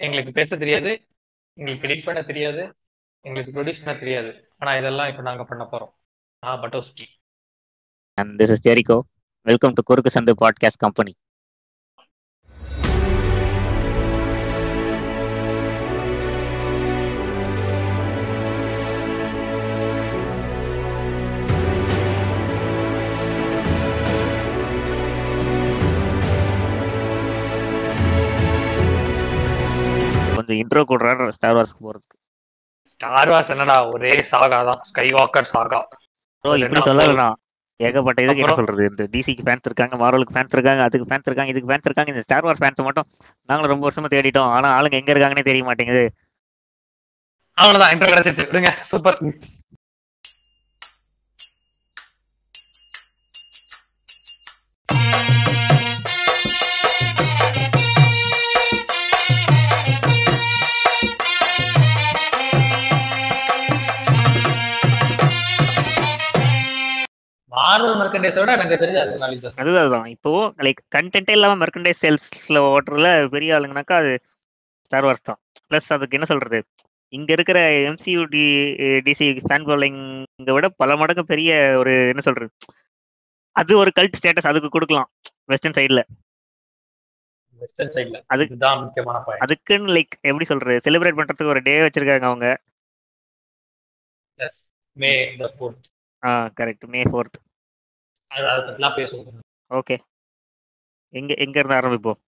எங்களுக்கு பேச தெரியாது எங்களுக்கு எடிட் பண்ண தெரியாது எங்களுக்கு ப்ரொடியூஸ் பண்ண தெரியாது. ஆனா இதெல்லாம் இப்ப நாங்க பண்ண போறோம். நான் பட்டோஸ்டி and this is Jericho welcome to Kurukku Sandhu podcast company கொஞ்சம் இன்ட்ரோ கொடுறாரு ஸ்டார் வார்ஸ்க்கு போறதுக்கு. ஸ்டார் வாஸ் என்னடா? ஒரே சாகா தான். ஸ்கை வாக்கர் சாகா ப்ரோ இப்படி சொல்லலாம் ஏகப்பட்ட இதுக்கு என்ன? சொல்றது? இந்த டிசிக்கு ஃபேன்ஸ் இருக்காங்க மார்வலுக்கு ஃபேன்ஸ் இருக்காங்க அதுக்கு ஃபேன்ஸ் இருக்காங்க இதுக்கு ஃபேன்ஸ் இருக்காங்க. இந்த ஸ்டார் வார்ஸ் ஃபேன்ஸ் மட்டும் நாங்களும் ரொம்ப வருஷமா தேடிட்டோம். ஆனா ஆளுங்க எங்க இருக்காங்கன்னே தெரிய மாட்டேங்குது. அவ்வளவுதான். இன்ட்ரோ கிடைச்சிருச்சு. விடுங்க. சூப்பர் மார்வல் மர்க்கண்டேஸோட எனக்கு தெரிஞ்சு அது நாலேஜ் அதுதான் அதுதான். இப்போ லைக் கண்டென்ட்டே இல்லாம மெர்கண்டைஸ் சேல்ஸ்ல ஓட்டுறதுல பெரிய ஆளுங்கனாக்கா அது ஸ்டார் வார்ஸ் தான். ப்ளஸ் அதுக்கு என்ன சொல்றது? இங்க இருக்கிற எம்சியூ டி டிசி ஃபேன் ஃபாலோயிங்க விட பல மடங்கு பெரிய ஒரு என்ன சொல்றது? அது ஒரு கல்ட் ஸ்டேட்டஸ் அதுக்கு கொடுக்கலாம் வெஸ்டர்ன் சைடுல வெஸ்டர்ன் சைடுல அது- அதுதான் முக்கியமான அதுக்குன்னு லைக் எப்படி சொல்றது? செலிப்ரேட் பண்றதுக்கு ஒரு டே வச்சிருக்காங்க அவங்க. Yes may ah correct may fourth அது பத்திலாம் பேசுவோம். ஓகே. எங்க எங்க இருந்து ஆரம்பிப்போம்?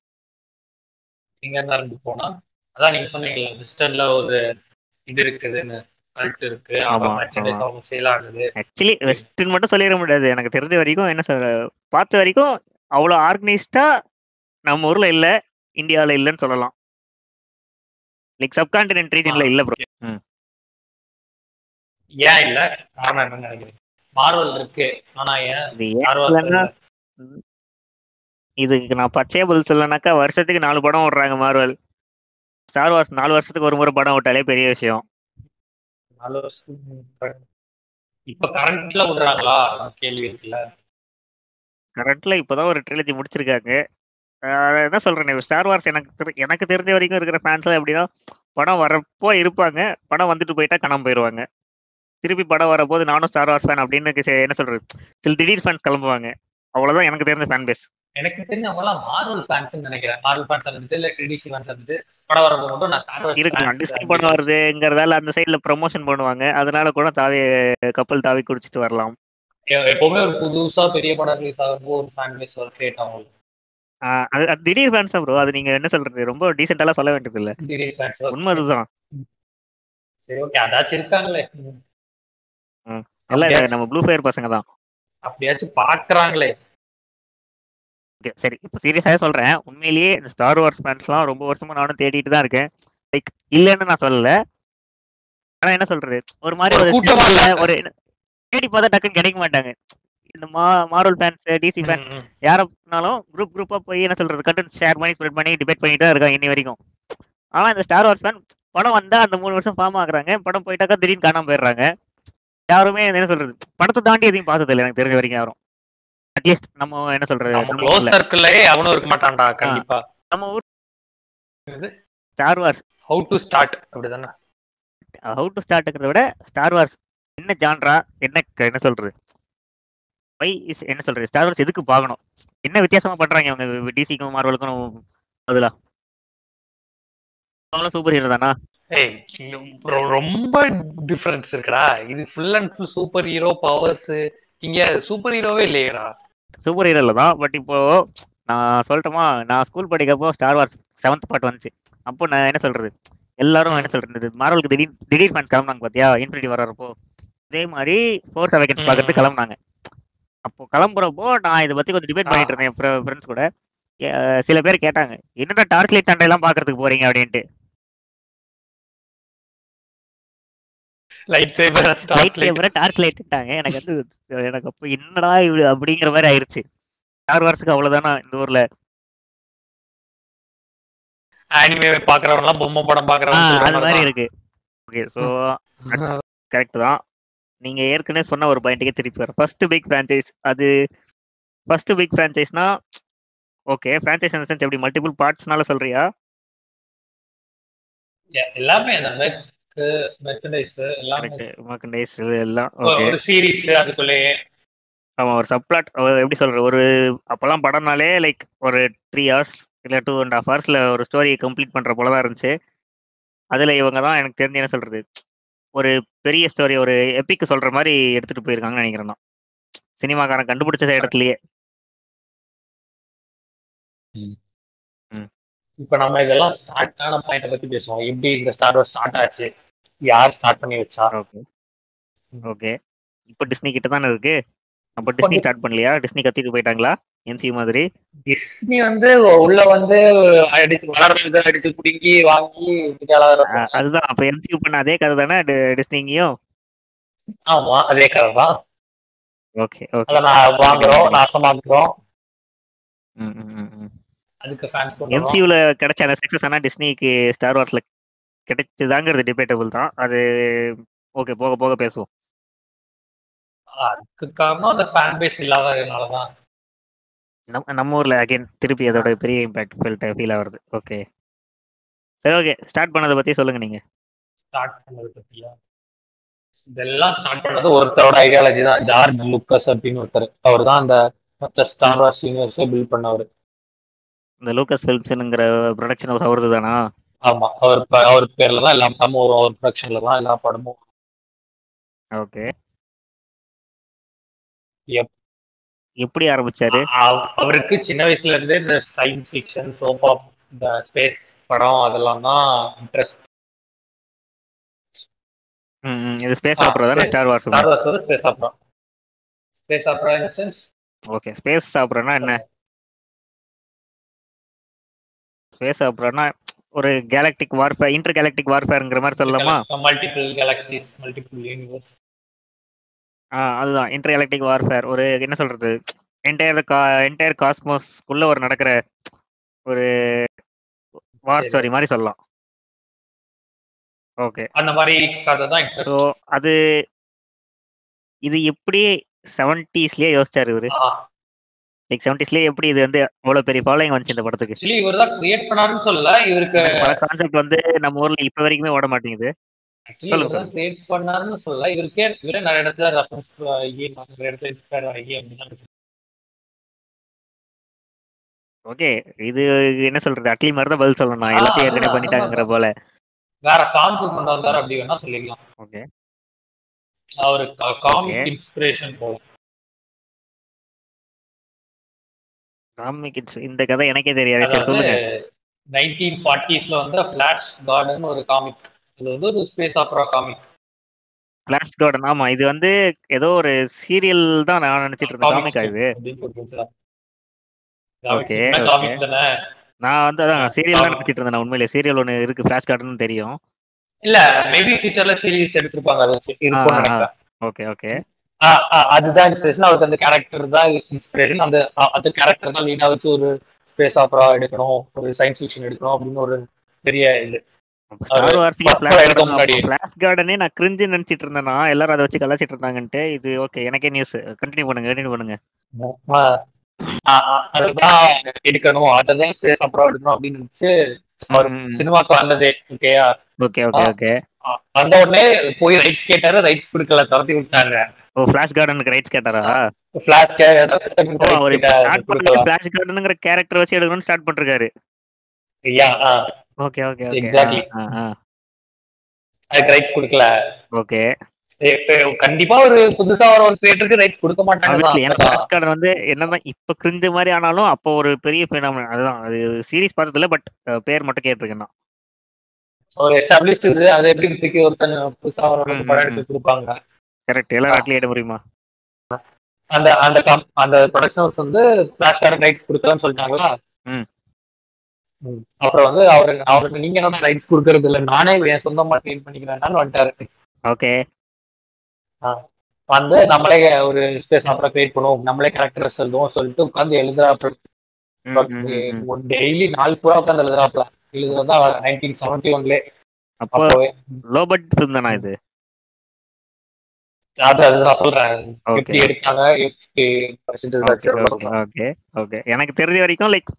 எங்க இருந்து ஆரம்பி போனா அதான் நீங்க சொன்னீங்கல்ல வெஸ்டர்ன்ல ஒரு இது இருக்குதுன்னு ஆக்சுவலி வெஸ்டர்ன் மட்டும் சொல்லிட முடியாது. எனக்கு தெரிஞ்ச வரைக்கும் என்ன சொல்ற பார்த்த வரைக்கும் அவ்வளோ ஆர்கனைஸ்டா நம்ம ஊர்ல இல்ல இந்தியாவில் இல்லைன்னு சொல்லலாம். லைக் சப்கான்டினென்ட் ரீஜன்ல இல்ல ப்ரோ ஏன் இல்ல? காரணம் என்னன்னு நினைக்கிறேன் மார்வல் இருக்கு. ஆனா ஏன் இது? இதுக்கு நான் பச்சையா பதில் சொல்லனாக்கா வருஷத்துக்கு நாலு படம் விடுறாங்க மார்வல் ஸ்டார் வார்ஸ் நாலு வருஷத்துக்கு ஒரு முறை படம் விட்டாலே பெரிய விஷயம். நாலு வருஷம் இப்ப கரண்ட்ல விடுறாங்களா கேள்வி இருக்குல்ல கரண்ட்ல இப்போதான் ஒரு ட்ரிலஜி முடிச்சிருக்காங்க. என்ன சொல்றேன் ஸ்டார் வார்ஸ் எனக்கு எனக்கு தெரிஞ்ச வரைக்கும் இருக்கிற ஃபேன்ஸ்லாம் எப்படின்னா படம் வரப்போ இருப்பாங்க படம் வந்துட்டு போயிட்டா காணாம போயிடுவாங்க திருப்பி படம் வரப்போது நானும் ஸ்டார் வார்ஸ் ஃபேன் அப்படின்னு என்ன சொல்றது? சில திடீர் ஃபேன்ஸ் கிளம்புவாங்க. அவ்வளவுதான் எனக்கு தெரிஞ்ச ஃபேன் பேஸ் எனக்கு தெரிஞ்ச அவங்க எல்லாம் மார்வல் ஃபேன்ஸ் நினைக்கிறேன். மார்வல் ஃபேன்ஸ் வந்துட்டு இல்ல டிடிசி ஃபேன்ஸ் வந்துட்டு படம் வரப்போ மட்டும் நான் இருக்கலாம் fans டிஸ்கி படம் வருதுங்கிறதால அந்த சைடுல ப்ரமோஷன் பண்ணுவாங்க. அதனால கூட தாவி கப்பல் தாவி குடிச்சிட்டு வரலாம். எப்பவுமே ஒரு புதுசா பெரிய படம் ரிலீஸ் ஆகும்போது ஒரு ஃபேன் பேஸ் ஒரு கிரியேட் ஆகும். அது அது திடீர் ஃபேன்ஸ் ப்ரோ அது நீங்க என்ன சொல்றது? ரொம்ப டீசென்டாலாம் சொல்ல வேண்டியது இல்ல உண்மை அதுதான். சரி ஓகே அதாச்சும் இருக்காங்களே. எல்லாம் நம்ம ப்ளூ ஃபயர் பசங்க தான். அப்படியாச்சும் பாக்குறாங்களே. சரி. இப்போ சீரியஸாக சொல்றேன். உண்மையிலேயே இந்த ஸ்டார் வார்ஸ் ஃபேன்ஸ்லாம் ரொம்ப வருஷமா நானும் தேடிட்டு தான் இருக்கேன். லைக் இல்லைன்னு நான் சொல்லல. ஆனா என்ன சொல்றது? ஒரு மாதிரி ஒரு தேடி பார்த்தா டக்குன்னு கிடைக்க மாட்டாங்க. இந்த மா மார்வல் ஃபேன்ஸ் டிசி ஃபேன்ஸ். யாரனாலும் குரூப் குரூப்பா போய் என்ன சொல்றது? கண்டென்ட் ஷேர் பண்ணி ஸ்ப்ரெட் பண்ணி டிபேட் பண்ணிட்டு தான் இருக்காங்க இன்னி வரைக்கும். ஆனா இந்த ஸ்டார் வார்ஸ் ஃபேன் படம் வந்தா அந்த மூணு வருஷம் ஃபார்ம் ஆகுறாங்க. படம் போயிட்டாக்கா திடீர்னு காணாம போயிடுறாங்க. யாருமே என்ன சொல்றது? படத்தை தாண்டி எதையும் பார்த்தது இல்லை எனக்கு தெரிஞ்ச வரைக்கும் யாரும். அட்லீஸ்ட் நம்ம என்ன சொல்றது? அவனும் இருக்க மாட்டான்டா கண்டிப்பா. நம்ம ஊர்? Star wars how to start அப்படிதானே? ஹவு டு ஸ்டார்ட்ங்கிறத விட ஸ்டார் வார்ஸ் என்ன ஜான்ரா என்ன என்ன சொல்றது? வை இஸ் என்ன சொல்றது? ஸ்டார் வார்ஸ் எதுக்கு பார்க்கணும்? என்ன வித்தியாசமா பண்றாங்க அவங்க டிசிக்கும் மார்வலுக்கும் அதுல அவங்களும் சூப்பர் ஹீரோ தானா? ரொம்ப டிஃபரன்ஸ் இருக்குடா. இது full and full super hero powers இங்க சூப்பர் ஹீரோவே இல்லையேடா. சூப்பர் ஹீரோல தான் பட் இப்போ நான் சொல்லட்டுமா? நான் ஸ்கூல் படிக்கப்போ ஸ்டார் வார்ஸ் செவன்த் பார்ட் வந்துச்சு. அப்போ நான் என்ன சொல்றது? எல்லாரும் என்ன சொல்றது? மார்வலுக்கு திடீர் திடீர் ஃபேன்ஸ் கிளம்புனாங்க பாத்தியா? இன்ஃபினிட்டி வரப்போ. அதே மாதிரி ஃபோர்ஸ் அவேக்கன்ஸ் பார்க்கறதுக்கு ம். கிளம்புனாங்க. அப்போ கிளம்புறப்போ நான் இதை பத்தி கொஞ்சம் டிபேட். பண்ணிட்டு இருந்தேன் ஃப்ரெண்ட்ஸ் கூட. சில பேர் கேட்டாங்க என்னடா டார்க் லைட் சண்டை எல்லாம் பாக்குறதுக்கு போறீங்க? அப்படின்ட்டு. லைட் சேவர் லைட் சேவரை டார்க் லைட்டாங்க எனக்கு வந்து எனக்கு அப்போ என்னடா இது அப்படிங்கிற மாதிரி ஆயிருச்சு. ஸ்டார் வார்ஸுக்கு அவ்வளவுதானா இந்த ஊர்ல? அனிமே பாக்குறவங்க பொம்மை படம் பாக்குறவங்க அது மாதிரி இருக்கு. ஓகே ஸோ கரெக்ட் தான். நீங்க ஏற்கனவே சொன்ன ஒரு பாயிண்ட்டுக்கே திருப்பி வர ஃபர்ஸ்ட் பிக் ஃப்ரான்ச்சைஸ் அது ஃபர்ஸ்ட் பிக் ஃப்ரான்ச்சைஸ்னா ஓகே ஃப்ரான்ச்சைஸ் சென்ஸ் எப்படி மல்டிபிள் பார்ட்ஸ்னால சொல்றியா? எல்லாமே மெர்ச்சன்டைஸ் எல்லாமே. எல்லாம் ஒரு- ஓகே ஒரு சீரீஸ் அதுக்குள்ளேயே. ஆமா ஒரு சப்ளாட் எப்படி சொல்ற ஒரு அப்பெல்லாம் படம்னாலே லைக் ஒரு த்ரீ ஹவர்ஸ் இல்ல டூ அண்ட் ஹாஃப் ஹவர்ஸ்ல ஒரு ஸ்டோரியை கம்ப்ளீட் பண்ற போல தான் இருந்துச்சு. அதுல இவங்க தான் எனக்கு தெரிஞ்சு என்ன சொல்றது ஒரு பெரிய ஸ்டோரி ஒரு எப்பிக் சொல்ற மாதிரி எடுத்துட்டு போயிருக்காங்கன்னு நினைக்கிறேன் நான். சினிமாக்காரன் கண்டுபிடிச்ச இடத்துலயே. இப்ப நம்ம இதெல்லாம் ஸ்டார்ட் ஆன பாயிண்ட பத்தி பேசுவோம். எப்படி இந்த ஸ்டார் ஸ்டார்ட் ஆச்சு? யார் ஸ்டார்ட் பண்ணி வச்சா? ஓகே. ஓகே. இப்போ டிஸ்னி கிட்ட தானே இருக்கு? அப்ப டிஸ்னி ஸ்டார்ட் பண்ணலையா? டிஸ்னி கத்திட்டு போயிட்டாங்களா? எம்சியூ மாதிரி? டிஸ்னி வந்து உள்ள வந்து அடிச்சு வளர்றது அடிச்சு புடுங்கி வாங்கி அதுதான். அப்ப எம்சியூ பண்ண அதே கதை தானே? டிஸ்னிங்கயும் ஆமா அதே கதை தான். Okay okay. நான் வாங்குறோம் நாசமாக்குறோம் அதுக்கு ஃபேன்ஸ் எம்சியூல கிடைச்ச அந்த சக்சஸ் ஆனா டிஸ்னிக்கு ஸ்டார் வார்ஸ்ல கிடைச்சதாங்கிறது டிபேட்டபிள் தான். அது ஓகே போக போக பேசுவோம். அதுக்கு காரணம் அந்த ஃபேன் பேஸ் இல்லாததுனாலதான். நம்ம நம்ம ஊர்ல அகைன் திருப்பி அதோட பெரிய இம்பாக்ட் ஃபீல் ஃபீல் ஆகுறது. ஓகே சரி ஓகே ஸ்டார்ட் பண்ணதை பத்தி சொல்லுங்க நீங்க. ஸ்டார்ட் பண்ணது பத்தியா? இதெல்லாம் ஸ்டார்ட் பண்ணது ஒருத்தரோட ஐடியாலஜி தான். ஜார்ஜ் லுக்கஸ் அப்படின்னு ஒருத்தர். அவர் தான் அந்த மொத்த ஸ்டார் வார்ஸ் யூனிவர்ஸே பில்ட் பண்ணவர். இந்த லூக்கஸ் ஃபிலிம்ஸ்ங்கிற ப்ரொடக்ஷன் ஹவுஸ் அவரது தானா ஆமா அவர் அவர் பேர்ல தான் எல்லா படமும் வரும் அவர் ப்ரொடக்ஷன்ல தான் எல்லா படமும் ஓகே. எப்- எப்படி ஆரம்பிச்சாரு? அவ- அவருக்கு சின்ன வயசுல இருந்தே இந்த சயின்ஸ் ஃபிக்ஷன் சோப் ஆப் இந்த ஸ்பேஸ் படம் அதெல்லாம் தான் இன்ட்ரெஸ்ட் இது ஸ்பேஸ் ஆப்ரா தானே Star Wars Star Wars space opera space opera in sense okay space ஆப்ரானா என்ன? ஸ்பேஸ் ஆப்ரானா ஒரு கேலக்டிக் வார்ஃபேர் இன்டர் கேலக்டிக் வார்ஃபேர்ங்கிற மாதிரி சொல்லலாமா மல்டிபிள் கேலக்சிஸ் மல்டிபிள் யூனிவர்ஸ் ஆ அதுதான் இன்டர் கேலக்டிக் வார்ஃபேர் ஒரு என்ன சொல்றது? என்டையர் கா என்டையர் காஸ்மோஸ்க்குள்ள ஒரு நடக்கிற ஒரு வார். ஸ்டோரி மாதிரி சொல்லலாம். ஓகே அந்த மாதிரி கதை தான் ஸோ அது இது எப்படி செவன்டிஸ்லயே யோசிச்சாரு இவரு? லைக் செவன்டிஸ்லயே எப்படி இது வந்து அவ்வளவு பெரிய ஃபாலோயிங் வந்துச்சு இந்த படத்துக்கு? இவர் தான் கிரியேட் பண்ணாருன்னு சொல்லல. இவருக்கு கான்செப்ட் வந்து நம்ம ஊர்ல இப்ப வரைக்குமே ஓட மாட்டேங்குது. கிரியேட் பண்ணாருன்னு சொல்லல. இவருக்கே இவரே நிறைய இடத்துல ரெஃபரன்ஸ் ஆகி நிறைய இடத்துல இன்ஸ்பயர் ஆகி அப்படின்னு. ஓகே இது என்ன சொல்றது? அட்லி மாதிரி தான் பதில் சொல்லணும். எல்லாத்தையும் ஏற்கனவே பண்ணிட்டாங்கிற போல. வேற ஃபார்முக்கு கொண்டு வந்தாரு அப்படி வேணா சொல்லிக்கலாம் ஓகே அவரு காமிக். இன்ஸ்பிரேஷன் போல. இந்த கதை எனக்கே தெரியாது. சொல்லுங்க. நைன்டீன் ஃபார்ட்டிஸ்ல வந்து ஃபிளாஷ் கார்டன் ஒரு காமிக் அது வந்து ஒரு space opera comic Flash Gordon ஆமா. இது வந்து ஏதோ ஒரு சீரியல் தான் நான் நினைச்சிட்டு இருந்தேன். காமிக்கா இது? தானே? நான் வந்து அதான் சீரியல் தான். நினைச்சிட்டு இருந்தேன் உண்மையிலே. சீரியல் ஒன்னு இருக்கு ஃபிளாஷ் கார்டன் தெரியும். இல்ல மேபி ஃபியூச்சர்ல சீரிஸ் எடுத்திருப்பாங்க ஓகே ஓகே அதுதான் இன்ஸ்பிரேஷன் அவருக்கு அந்த கேரக்டர் தான் இன்ஸ்பிரேஷன் அந்த அந்த கேரக்டர் தான் லீடா வச்சு ஒரு ஸ்பேஸ் ஆப்ரா எடுக்கணும் ஒரு சயின்ஸ் ஃபிக்ஷன் எடுக்கணும் அப்படின்னு ஒரு பெரிய இது. நான் கிரிஞ்சு நினைச்சிட்டு இருந்தேனா எல்லாரும் அதை வச்சு கலாச்சிட்டு இருந்தாங்கன்ட்டு இது ஓகே எனக்கே நியூஸ் கண்டினியூ பண்ணுங்க கண்டினியூ பண்ணுங்க. அதுதான் எடுக்கணும். அதான் ஸ்பேஸ் ஆப்ரா எடுக்கணும் அப்படின்னு நினைச்சு அவர் சினிமாக்கு வந்ததே. ஓகேயா ஓகே ஓகே ஓகே வந்த உடனே போய் ரைட்ஸ் கேட்டாரு ரைட்ஸ் கொடுக்கல துரத்தி விட்டாங்க. ஓ ஃபிளாஷ் கார்டனுக்கு ரைட்ஸ் கேட்டாரா? ஃபிளாஷ் ஃபிளாஷ் கார்டனுங்கிற கேரக்டர் வச்சு எடுக்கணும்னு ஸ்டார்ட் பண்ணிருக்காரு. Okay okay okay Exactly. அதுக்கு ரைட்ஸ் கொடுக்கல. ஓகே கண்டிப்பா ஒரு புதுசா வர ஒரு கிரியேட்டருக்கு ரைட்ஸ் கொடுக்க ஆப்வியஸ்லி எனக்கு மாட்டாங்க ஃபிளாஷ் கார்டன் வந்து என்னதான் இப்ப கிரிஞ்ச மாதிரி ஆனாலும் அப்போ ஒரு பெரிய phenomenon. அதுதான். அது சீரிஸ் பார்த்ததுல பட் பேர் மட்டும் கேட்டிருக்கேன் ஒரு எஸ்டாப்ளிஷ்ட் இது அதை எப்படி தூக்கி ஒருத்தன் புதுசா வர ஒரு படம் எடுத்து கொடுப்பாங்க. கரெக்ட் எல்லா இடத்துலயும் இட முடியுமா? அந்த அந்த அந்த ப்ரொடக்ஷன் ஹவுஸ் வந்து ஃபிளாஷ் கார்டு ரைட்ஸ் கொடுக்கலன்னு சொல்லிட்டாங்களா. அப்புறம் வந்து அவரு அவருக்கு நீங்க என்ன ரைட்ஸ் கொடுக்கறது இல்ல. நானே என் சொந்தமா ட்ரீட் பண்ணிக்கிறேன்னு வந்துட்டாரு. ஓகே வந்து நம்மளே ஒரு ஸ்பேஸ் அப்புறம் கிரியேட் பண்ணுவோம். நம்மளே கேரக்டர் எழுதுவோம் சொல்லிட்டு உட்காந்து எழுதுறாப்புல. டெய்லி நாலு ஃபுல்லா உட்காந்து எழுதுறாப்புல. எழுதுறதா நைன்டீன் செவன்டி ஒன்ல அப்போ அப்போவே. லோ பட்ஜெட் தானா இது? எனக்கு தெரிஞ்ச வரைக்கும் லைக்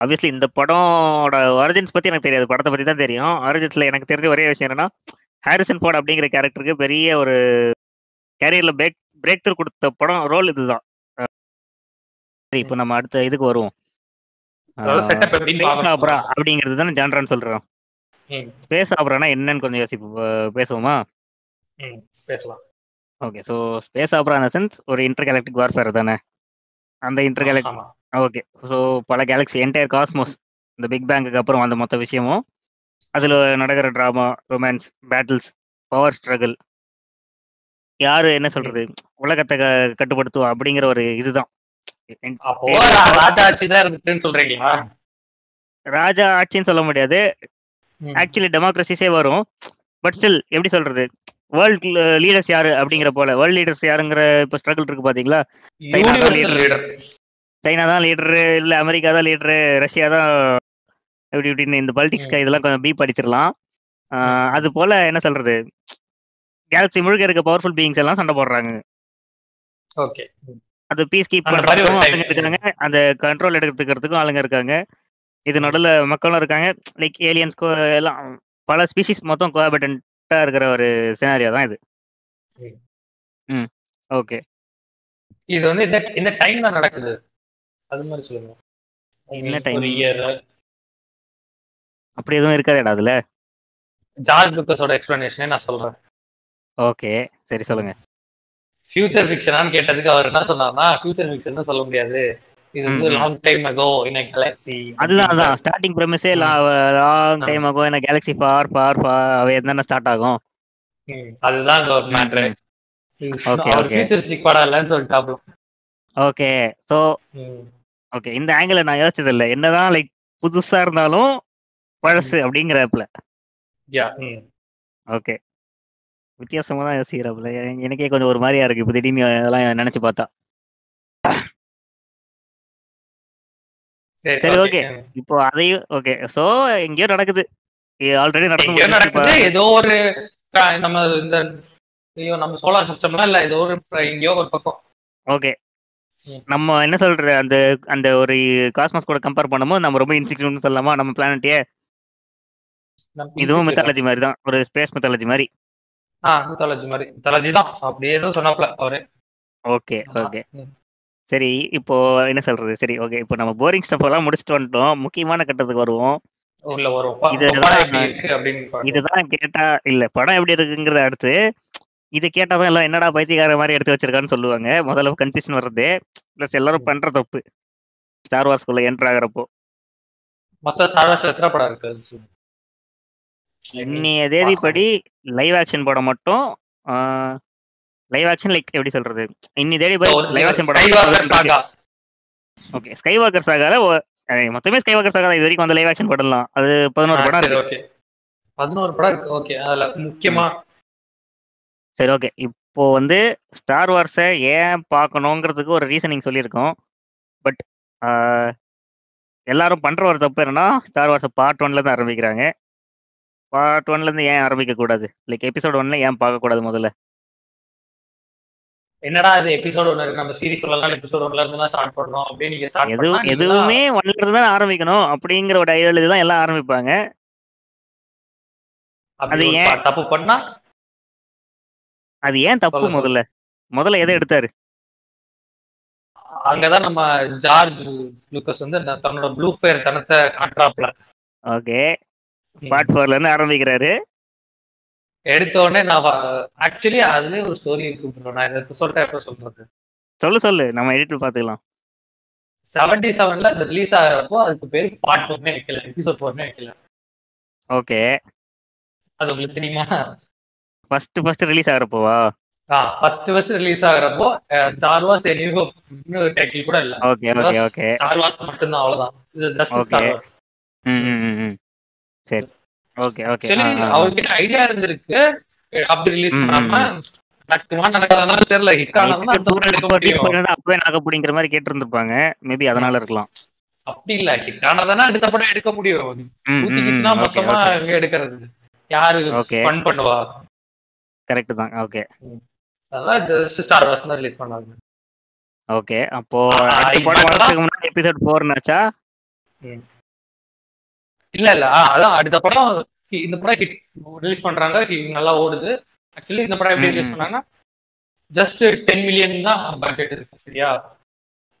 ஆப்வியஸ்லி இந்த படமோட ஒரிஜின்ஸ் பத்தி எனக்கு தெரியாது. படத்தை பத்தி தான் தெரியும். ஒரிஜின்ஸ்ல எனக்கு தெரிஞ்ச ஒரே விஷயம் என்னன்னா ஹாரிசன் ஃபோர்ட் அப்படிங்கிற கேரக்டருக்கு பெரிய ஒரு கேரியர்ல பிரேக் பிரேக் த்ரூ கொடுத்த படம் ரோல் இதுதான். சரி இப்போ நம்ம அடுத்த இதுக்கு வருவோம். ஆப்ரா அப்படிங்கிறது தானே ஜான்ரான்னு சொல்றோம். ஸ்பேஸ் ஆப்ரானா என்னன்னு கொஞ்சம் யோசிப்பு பேசுவோமா? பேசலாம். ஓகே ஸோ ஸ்பேஸ் ஆப்ரா இந்த சென்ஸ் ஒரு இன்டர் கேலக்டிக் வார்ஃபேர் தானே? அந்த இன்டர் கேலக்டிக் ஆமா. ஓகே ஸோ பல கேலக்ஸி என்டையர் காஸ்மோஸ் இந்த பிக் பேங்குக்கு அப்புறம் அந்த மொத்த விஷயமும் அதில் நடக்கிற drama romance battles power struggle யாரு என்ன சொல்றது? உலகத்தை க- கட்டுப்படுத்துவா அப்படிங்கிற ஒரு இதுதான். ராஜா ஆட்சின்னு சொல்ல முடியாது. ஆக்சுவலி டெமோக்ரஸிஸே வரும். பட் ஸ்டில் எப்படி சொல்றது? வேர்ல்ட் லீடர்ஸ் யாரு அப்படிங்கிற போல. வேர்ல்ட் லீடர்ஸ் யாருங்கிற இப்போ ஸ்ட்ரகிள் இருக்கு பாத்தீங்களா? சைனா தான். சைனா தான் லீடரு இல்ல அமெரிக்கா தான் லீடரு ரஷ்யா தான் எப்படி இப்படின்னு இந்த பாலிடிக்ஸ்க்கு இதெல்லாம் கொஞ்சம் பீப் அடிச்சிடலாம். அது போல என்ன சொல்றது? கேலக்சி முழுக்க இருக்க பவர்ஃபுல் பீயிங்ஸ் எல்லாம் சண்டை போடுறாங்க. Okay. அது பீஸ் கீப் பண்றதுக்கும். ஆளுங்க இருக்காங்க. அந்த கண்ட்ரோல் எடுத்துக்கிறதுக்கும் ஆளுங்க இருக்காங்க. இது நடுவில் மக்களும் இருக்காங்க. லைக் ஏலியன்ஸ் எல்லாம் பல ஸ்பீஷிஸ் மொத்தம் கோஆபரேட்டா இருக்கிற ஒரு சினாரியோ தான் இது. ம். ஓகே இது வந்து இந்த இந்த டைம் தான் நடக்குது. அது மாதிரி சொல்லுங்க. என்ன? ஒரு இயர் அப்படி எதுவும் இருக்காதேடா அதுல. ஜார்ஜ் லுக்கஸோட எக்ஸ்பிளனேஷனே நான் சொல்றேன். ஓகே சரி சொல்லுங்க. ஃபியூச்சர் ஃபிக்ஷனான்னு கேட்டதுக்கு அவர் என்ன சொன்னார்னா ஃபியூச்சர் ஃபிக்ஷன் சொல்ல முடியாது. இது வந்து. Long time ago in galaxy அதுதான் அதுதான். Starting ப்ரெமிஸே long. டைம் ஆகும் என்ன கேலக்ஸி ஃபார் ஃபார் ஃபார் அவை தானே ஸ்டார்ட் ஆகும்? அதுதான் இந்த ஒரு மேட்ரு அவர் okay. ஃபியூச்சரிஸ்டிக் படம் இல்லைன்னு சொல்லிட்டாப்ல. ஓகே ஸோ ஓகே இந்த ஆங்கிள் நான் யோசிச்சது இல்லை என்னதான் லைக் புதுசா இருந்தாலும் பழசு அப்படிங்கிறப்பல. Yeah okay. வித்தியாசமா தான் யோசிக்கிறப்பல. எனக்கே கொஞ்சம் ஒரு மாதிரியா இருக்கு. இப்போ திடீர்னு அதெல்லாம் நினைச்சு பார்த்தா. சரி, okay. இப்போ அதையும் ஓகே. ஸோ எங்கேயோ நடக்குது. ஆல்ரெடி. நடக்குது. ஏதோ ஒரு நம்ம இந்த ஐயோ நம்ம சோலார் சிஸ்டம்லாம் இல்ல. ஏதோ ஒரு எங்கேயோ ஒரு பக்கம். ஓகே. நம்ம என்ன சொல்ற அந்த அந்த ஒரு காஸ்மஸ் கூட கம்பேர் பண்ணும்போது நம்ம ரொம்ப இன்சிக்யூட்னு சொல்லலாமா? நம்ம பிளானட்டே இதுவும் மெத்தாலஜி மாதிரி தான். ஒரு ஸ்பேஸ் மெத்தாலஜி மாதிரி. ஆ மித்தாலஜி மாதிரி. மித்தாலஜி தான். அப்படியே தான் சொன்னாப்ல அவரு. Okay okay. சரி இப்போ என்ன சொல்றது? சரி ஓகே. இப்போ நம்ம போரிங் ஸ்டஃப் எல்லாம் முடிச்சுட்டு வந்துட்டோம். முக்கியமான கட்டத்துக்கு வருவோம். உள்ள. இதுதான் கேட்டா இல்ல படம் எப்படி இருக்குங்கிறத அடுத்து இது கேட்டாதான் எல்லாம் என்னடா பைத்தியக்கார மாதிரி எடுத்து வச்சிருக்கான்னு சொல்லுவாங்க. முதல்ல கன்ஃபியூஷன் வர்றது. பிளஸ் எல்லாரும் பண்ற தப்பு. ஸ்டார் வார்ஸ்குள்ள என்டர் ஆகுறப்போ. மொத்த சார்வாஸ் எத்தனை படம் இருக்கு. இன்னைய தேதிப்படி லைவ் ஆக்ஷன் படம் மட்டும் லைவ் ஆக்ஷன் லைக் எப்படி சொல்றது? இன்னி தேதி படி லைவ் ஆக்ஷன் படம். ஓகே ஸ்கை வாக்கர் சாகால மொத்தமே ஸ்கை வாக்கர் சாகா இது வரைக்கும் அந்த லைவ் ஆக்ஷன் படம்லாம். அது பதினோரு படம் இருக்கு. ஓகே பதினோரு படம் இருக்கு. ஓகே அதுல முக்கியமா சரி ஓகே இப்போ வந்து ஸ்டார் வார்ஸை ஏன் பார்க்கணுங்கிறதுக்கு ஒரு ரீசனிங் சொல்லியிருக்கோம். பட் எல்லாரும் பண்ற ஒரு தப்பு என்னன்னா ஸ்டார் வார்ஸை பார்ட் ஒன்ல இருந்து ஆரம்பிக்கிறாங்க. பார்ட் ஒன்ல இருந்து ஏன் ஆரம்பிக்க கூடாது லைக் எபிசோட் ஒன்ல ஏன் பார்க்க கூடாது முதல்ல? என்னடா இது எபிசோட் ஒன்று இருக்கு? நம்ம சீரிஸ் சொல்லலாம் எபிசோட் ஒன்ல இருந்து தான் ஸ்டார்ட் பண்ணோம் அப்படின்னு நீங்க ஸ்டார்ட் எது எதுவுமே ஒன்ல இருந்து தான் ஆரம்பிக்கணும். அப்படிங்கிற ஒரு ஐடியாலஜி தான் எல்லாம் ஆரம்பிப்பாங்க. அது ஏன்? தப்பு பண்ணா? அது ஏன் தப்பு. முதல்ல? முதல்ல எதை எடுத்தாரு? அங்கதான் நம்ம ஜார்ஜ் லூக்கஸ் வந்து தன்னோட ப்ளூ ஃபேர் தனத்தை காட்டுறாப்ல ஓகே. பார்ட் ஃபோர்ல இருந்து ஆரம்பிக்கிறாரு. எடுத்த உடனே நான் ஆக்சுவலி அதுலயே ஒரு ஸ்டோரி இருக்கு bro. நான் இந்த எபிசோட் எப்ப சொல்றது? சொல்லு சொல்லு. நம்ம எடிட் பாத்துக்கலாம். செவன்டி செவன்ல அது ரிலீஸ் ஆகிறப்போ அதுக்கு பேரு பார்ட் ஃபோர்னே வைக்கல எபிசோட் ஃபோர்னே வைக்கல. ஓகே அது உங்களுக்கு தெரியுமா? ஃபர்ஸ்ட் ஃபர்ஸ்ட் ரிலீஸ் ஆகிறப்போவா? ஆ ஃபர்ஸ்ட் ஃபர்ஸ்ட் ரிலீஸ் ஆகிறப்போ ஸ்டார் வார்ஸ் எனியோ இன்னொரு டைட்டில் கூட இல்ல. Okay okay okay Star Wars மட்டும்தான் அவ்வளவுதான். இது ஜஸ்ட். ஸ்டார் வார்ஸ் ம், ம் ம். சரி. Okay okay. அவர்கிட்ட ஐடியா இருந்திருக்கு. அப்படி ரிலீஸ் பண்ணாம தெரியல. அப்பவே நாக பிடிங்கிற மாதிரி கேட்டு இருந்திருப்பாங்க மேபி அதனால இருக்கலாம். அப்படி இல்ல. ஹிட் ஆனதுன்னா அடுத்த படம் எடுக்க முடியும். மொத்தமா எடுக்கிறது. யாரு. ஃபன் பண்ணுவா? கரெக்ட் தான். ஓகே அதெல்லாம் ஜஸ்ட் ஸ்டார் வார்ஸ் தான் ரிலீஸ் பண்ணாங்க. ஓகே அப்போ படம் வரதுக்கு முன்னாடி எபிசோட் ஃபோர்னாச்சா ம். இல்ல இல்ல. அதான் அடுத்த படம் இந்த படம் ஹிட் ரிலீஸ் பண்றாங்க. நல்லா ஓடுது. ஆக்சுவலி இந்த படம் எப்படி ரிலீஸ். பண்ணாங்கன்னா ஜஸ்ட் டென் மில்லியன் தான் பட்ஜெட் இருக்கு சரியா?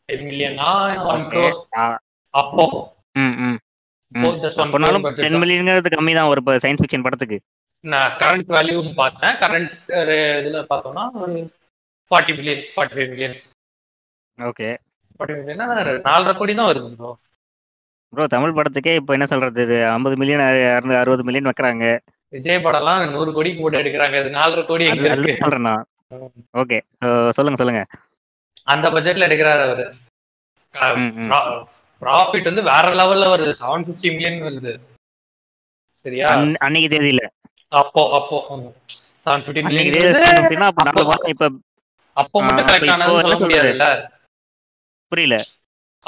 டென் மில்லியனா அப்போ டென் மில்லியன்ங்கிறது கம்மி தான் ஒரு சயின்ஸ் ஃபிக்ஷன் படத்துக்கு. நான் கரண்ட் வேல்யூன்னு பார்த்தேன். கரண்ட் இதுல பார்த்தோம்னா ஒரு forty million forty five million okay forty மில்லியன்னா நாலரை கோடி தான் வருது ப்ரோ தமிழ் படத்துக்கே இப்போ என்ன சொல்றது? ஐம்பது மில்லியன் அறுபது மில்லியன் வைக்கிறாங்க. விஜய் படம்லாம் நூறு கோடிக்கு போட்டு எடுக்கிறாங்க. இது நாலரை கோடி எங்க அது இருக்கு சொல்றேன் நான். ஓகே. சொல்லுங்க சொல்லுங்க. அந்த பட்ஜெட்ல எடுக்கிறாரு அவரு. ப்ராஃபிட் வந்து வேற லெவல்ல வருது. செவன் பிப்டி மில்லியன் வருது. சரியா? அன்ன- அன்னைக்கு தேதியில. அப்போ அப்போ. செவன் பிப்டி மில்லியன் இப்ப அப்போ மட்டும் கரெக்ட் ஆனதுன்னு சொல்ல முடியாதுல்ல? புரியல.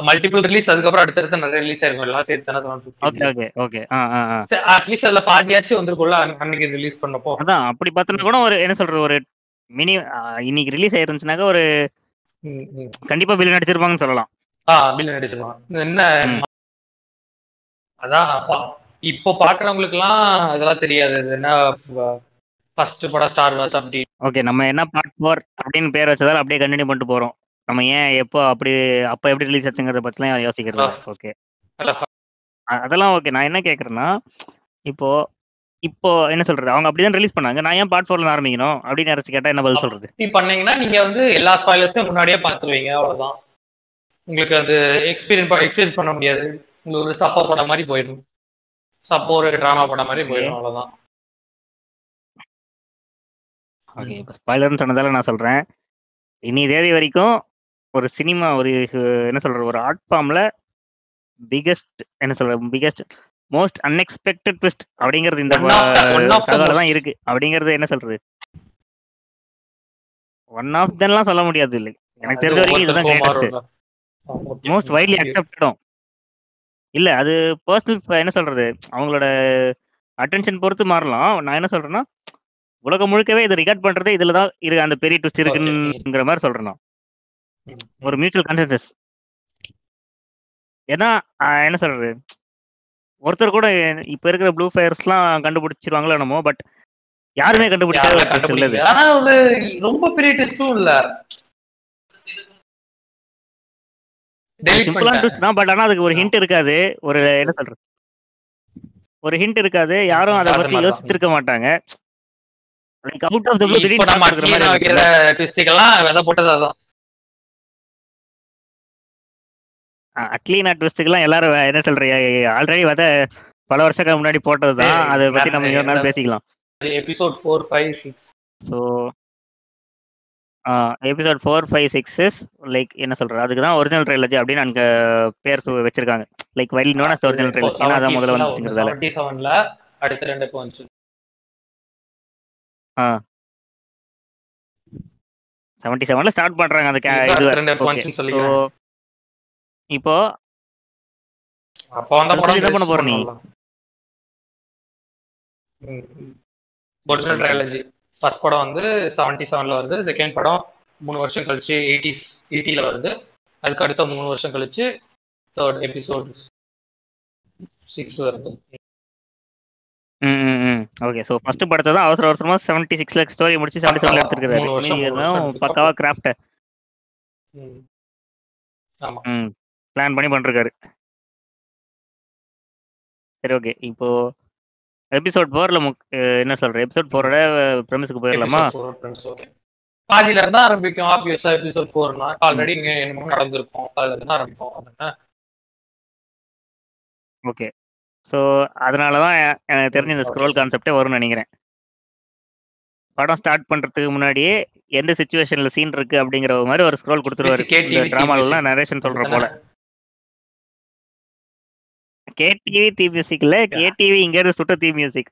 மல்டிபிள் ரிலீஸ் அதுக்கப்புறம் அடுத்தடுத்து நிறைய ரிலீஸ் ஆயிருக்கும். எல்லாம் சேர்த்து தானே ஓகே ஓகே ஓகே அட்லீஸ்ட் அதுல பாதியாச்சும் வந்திருக்கும்ல அன்ன- அன்னைக்கு ரிலீஸ் பண்ணப்போ. அதான் அப்படி பார்த்தோன்னா கூட ஒரு என்ன சொல்றது ஒரு மினி இன்னைக்கு ரிலீஸ் ஆயிருந்துச்சுனாக்கா ஒரு. கண்டிப்பா பில் நடிச்சிருப்பாங்கன்னு சொல்லலாம். ஆ பில் நடிச்சிருவான் என்ன. அதான் இப்போ பாக்குறவங்களுக்கு எல்லாம் இதெல்லாம் தெரியாது. இது என்ன ஃபர்ஸ்ட் படம் ஸ்டார் வாஸ் அப்படி. ஓகே நம்ம என்ன பார்ட் ஃபோர் அப்படின்னு பேர் வச்சதால அப்படியே கண்டினியூ பண்ணிட்டு போறோம். நம்ம ஏன் எப்போ அப்படி அப்ப எப்படி ரிலீஸ் ஆச்சுங்கிறத பத்திலாம் யோசிக்கிறது ஓகே அதெல்லாம் ஓகே நான் என்ன கேக்குறேன்னா இப்போ இப்போ என்ன சொல்றது? அவங்க அப்படிதான் ரிலீஸ் பண்ணாங்க. நான் ஏன் பார்ட் ஃபோர்ல ஆரம்பிக்கணும்? அப்படின்னு யாராச்சும் கேட்டா என்ன பதில் சொல்றது? இப்படி பண்ணீங்கன்னா நீங்க வந்து எல்லா ஸ்பாயிலர்ஸும் முன்னாடியே பார்த்துருவீங்க. அவ்வளவுதான். உங்களுக்கு அது எக்ஸ்பீரியன்ஸ் எக்ஸ்பீரியன்ஸ் பண்ண முடியாது. உங்களுக்கு ஒரு சப்போ படம் மாதிரி போயிடும். சப்போ ஒரு டிராமா படம் மாதிரி போயிடும். அவ்வளவுதான். ஓகே இப்போ ஸ்பாய்லர்னு சொன்னதால நான் சொல்றேன். இனி தேதி வரைக்கும் ஒரு சினிமா ஒரு என்ன சொல்றது ஒரு ஆர்ட் ஃபார்ம்ல பிகெஸ்ட் என்ன சொல்றது பிகெஸ்ட் மோஸ்ட் அன்எக்ஸ்பெக்டட் ட்விஸ்ட் அப்படிங்கிறது இந்த சகால தான் இருக்கு. அப்படிங்கிறது என்ன சொல்றது? ஒன் ஆஃப் தென்லாம் சொல்ல முடியாது இல்லை. எனக்கு தெரிஞ்ச வரைக்கும் இதுதான் கிரேட்டஸ்ட் மோஸ்ட் வைட்லி அக்செப்டடும் இல்ல அது பர்சனல் என்ன சொல்றது அவங்களோட அட்டென்ஷன் பொறுத்து மாறலாம். நான் என்ன சொல்றேன்னா உலகம் முழுக்கவே இது ரிகார்ட் பண்றதே இதுல தான் இருக்கு அந்த பெரிய ட்விஸ்ட் இருக்குங்கிற மாதிரி சொல்றேன் ஒரு மியூச்சுவல் கன்சென்சஸ் ஏன்னா என்ன சொல்றது? ஒருத்தர் கூட இப்ப இருக்கிற ப்ளூ ஃபயர்ஸ்லாம் கண்டுபிடிச்சிருவாங்களோ என்னமோ பட் யாருமே இது ஆனா ஒரு ரொம்ப பெரிய டெஸ்டும் இல்ல. சிம்பிளான. ட்விஸ்ட் தான் பட் ஆனா அதுக்கு ஒரு ஹிண்ட் இருக்காது. ஒரு என்ன சொல்றது? ஒரு ஹிண்ட் இருக்காது. யாரும் அதை பத்தி. யோசிச்சிருக்க மாட்டாங்க. Like out of the blue திடீர்னு அட்லீனா மாதிரி. ட்விஸ்டுக்கெல்லாம் விதை போட்டது அதான். அட்லீனா ட்விஸ்ட்டுக்கெல்லாம் எல்லாரும் என்ன சொல்றீங்க ஆல்ரெடி வந்து பல வருஷத்துக்கு முன்னாடி போட்டதுதான் அதை பத்தி நம்ம இன்னொரு நாள் பேசிக்கலாம். Episode four five six. So episode four five six is like என்ன சொல்றது அதுக்கு தான் ஒரிஜினல் ட்ரைலஜி அப்படின்னு அங்க பேர் வச்சிருக்காங்க. Like while known as original trilogy. ஏன்னா அதான் முதல்ல வந்துச்சுங்கிறதால. செவன்டி செவன்ல அடுத்த ரெண்டு இப்போ வந்துச்சு. செவன்டி செவன்ல ஸ்டார்ட் பண்றாங்க அந்த இது இப்போ அப்போ அந்த அது படம் என்ன பண்ண போற நீ? ஒரிஜினல் ட்ரையாலஜி ஃபர்ஸ்ட் படம் வந்து செவன்டி செவன்ல வருது. செகண்ட் படம் மூணு வருஷம் கழிச்சு எயிட்டிஸ் எயிட்டில வருது. அதுக்கு அடுத்த மூணு வருஷம் கழிச்சு தேர்ட் எபிசோட் சிக்ஸ் வருது. ஓகே ஸோ ஃபர்ஸ்ட் படத்தை தான் அவசர அவசரமா செவன்டி சிக்ஸ்ல ஸ்டோரி முடிச்சு செவன்டி செவன்ல எடுத்துருக்காரு. பக்காவா கிராஃப்ட் பிளான் பண்ணி பண்ணிருக்காரு. சரி ஓகே இப்போ எபிசோட் ஃபோர்ல என்ன சொல்ற? எபிசோட் ஃபோரோட ப்ரெமிஸ்க்கு போயிடலாமா. பாதியில இருந்தா ஆரம்பிக்கும் ஆப்வியஸா எபிசோட் ஃபோர்னா ஆல்ரெடி இங்க என்னமோ நடந்திருக்கும். அதுல இருந்து ஆரம்பிக்கும் ஓகே ஸோ அதனால தான் எனக்கு தெரிஞ்ச இந்த ஸ்க்ரோல் கான்செப்டே வரும்னு நினைக்கிறேன். படம் ஸ்டார்ட் பண்றதுக்கு முன்னாடியே எந்த சுச்சுவேஷன்ல சீன் இருக்கு அப்படிங்கிற மாதிரி ஒரு ஸ்க்ரோல் கொடுத்துருவாரு. இந்த டிராமாலாம் நரேஷன் சொல்ற போல. கேடிவி தீ மியூசிக்ல கேடிவி இங்க இருந்து சுட்ட தீ மியூசிக்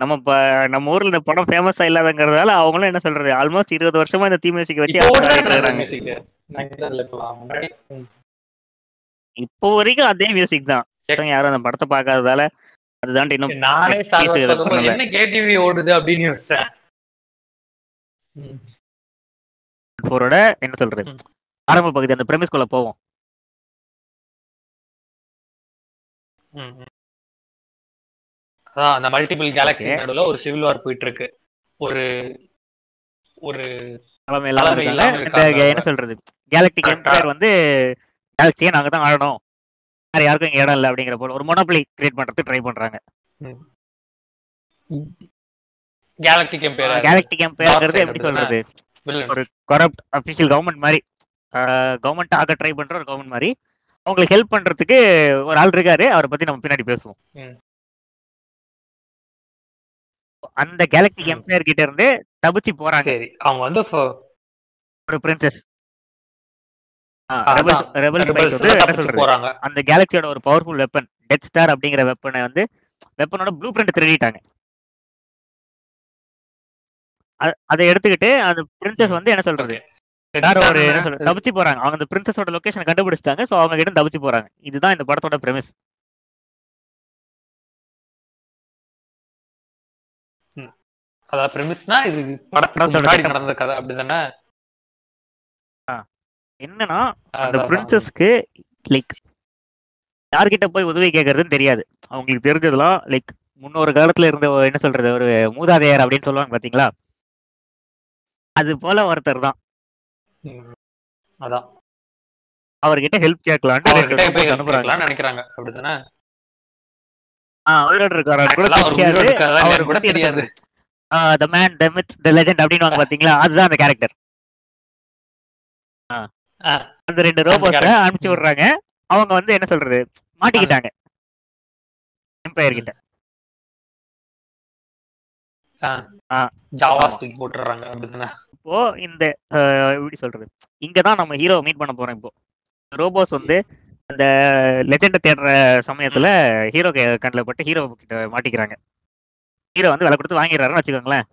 நம்ம இப்ப நம்ம ஊர்ல இந்த படம் ஃபேமஸா இல்லாதங்கிறதால அவங்களும் என்ன சொல்றது ஆல்மோஸ்ட் இருபது வருஷமா இந்த தீ மியூசிக் வச்சு இப்போ வரைக்கும் அதே மியூசிக் தான். யாரும் அந்த படத்தை பார்க்காததால அதுதான் இன்னும் நானே. என்ன கேடிவி ஓடுது அப்படின்னு யோசிச்சேன். என்ன சொல்றது. ஆரம்ப பகுதி அந்த பிரமிஸ்குள்ள போவோம். அதான் அந்த மல்டிபிள் கேலக்ஸி. நடுவுல ஒரு சிவில் வார் போயிட்டு இருக்கு ஒரு ஒரு என்ன சொல்றது? கேலக்டிக். எம்பையர் வந்து கேலக்சியை நாங்க தான் ஆடணும் வேற யாருக்கும் இங்க இடம் இல்லை அப்படிங்கிற போல ஒரு மொனோபலி கிரியேட் பண்றதுக்கு ட்ரை பண்றாங்க. கேலக்டிக் எம்பையர் கேலக்டிக் எம்பையர்ங்கிறது எப்படி? சொல்றது? ஒரு கரப்ட் அபிஷியல் கவர்மெண்ட் மாதிரி. கவர்மெண்ட் ஆக ட்ரை பண்ற ஒரு கவர்மெண்ட் மாதிரி. அவங்களுக்கு ஹெல்ப் பண்றதுக்கு ஒரு ஆள் இருக்காரு. அவரை பத்தி நம்ம பின்னாடி பேசுவோம். அந்த கேலக்டிக். எம்பையர் கிட்ட இருந்து தப்பிச்சு போறாங்க. சரி அவங்க வந்து ஒரு பிரின்சஸ் போறாங்க. அந்த கேலக்சியோட ஒரு பவர்ஃபுல் வெப்பன் டெத் ஸ்டார் அப்படிங்கிற வெப்பனை வந்து வெப்பனோட ப்ளூ பிரிண்ட் திருடிட்டாங்க அதை எடுத்துக்கிட்டு அந்த பிரின்சஸ் வந்து என்ன சொல்றது? வேற ஒரு என்ன Star தப்பிச்சு போறாங்க. அவங்க அந்த பிரின்சஸோட லொகேஷன் கண்டுபிடிச்சிட்டாங்க. சோ அவங்க கிட்ட தப்பிச்சு போறாங்க. இதுதான் இந்த படத்தோட பிரமிஸ் அதாவது premise-னா இது படத்துக்கு. நடந்த கதை அப்படிதானே என்னன்னா அந்த அதான், பிரின்சஸ்க்கு லைக் யார்கிட்ட போய் உதவி கேட்கறதுன்னு தெரியாது. அவங்களுக்கு தெரிஞ்சதெல்லாம் லைக் முன்னொரு காலத்துல இருந்த ஒரு என்ன சொல்றது ஒரு மூதாதையர் அப்படின்னு சொல்லுவாங்க பாத்தீங்களா? அது போல ஒருத்தர் தான். அதான். அவர்கிட்ட ஹெல்ப் கேட்கலான்ட்டு ரெண்டு அவர்கிட்ட போய் robots help அனுப்புறாங்க. கேட்கலாம்னு நினைக்கிறாங்க. தெரியாது. The man the myth the legend அப்படின்னு பாத்தீங்களா? அதுதான் அந்த கேரக்டர். அந்த ரெண்டு character. அனுப்பிச்சு விடுறாங்க. அவங்க வந்து என்ன சொல்றது? மாட்டிக்கிட்டாங்க. எம்பையர் கிட்ட. ஜாவாஸ். தூக்கி போட்டுறாங்க அப்படிதானே? இப்போ இந்த எப்படி சொல்றது? இங்கதான் நம்ம ஹீரோ மீட் பண்ண போறோம் இப்போ. ரோபோஸ் வந்து அந்த லெஜெண்ட தேடுற சமயத்துல ஹீரோ கண்ணில் பட்டு ஹீரோ கிட்ட மாட்டிக்கிறாங்க. ஹீரோ வந்து விலை கொடுத்து வாங்கிடுறாருன்னு வச்சுக்கோங்களேன்.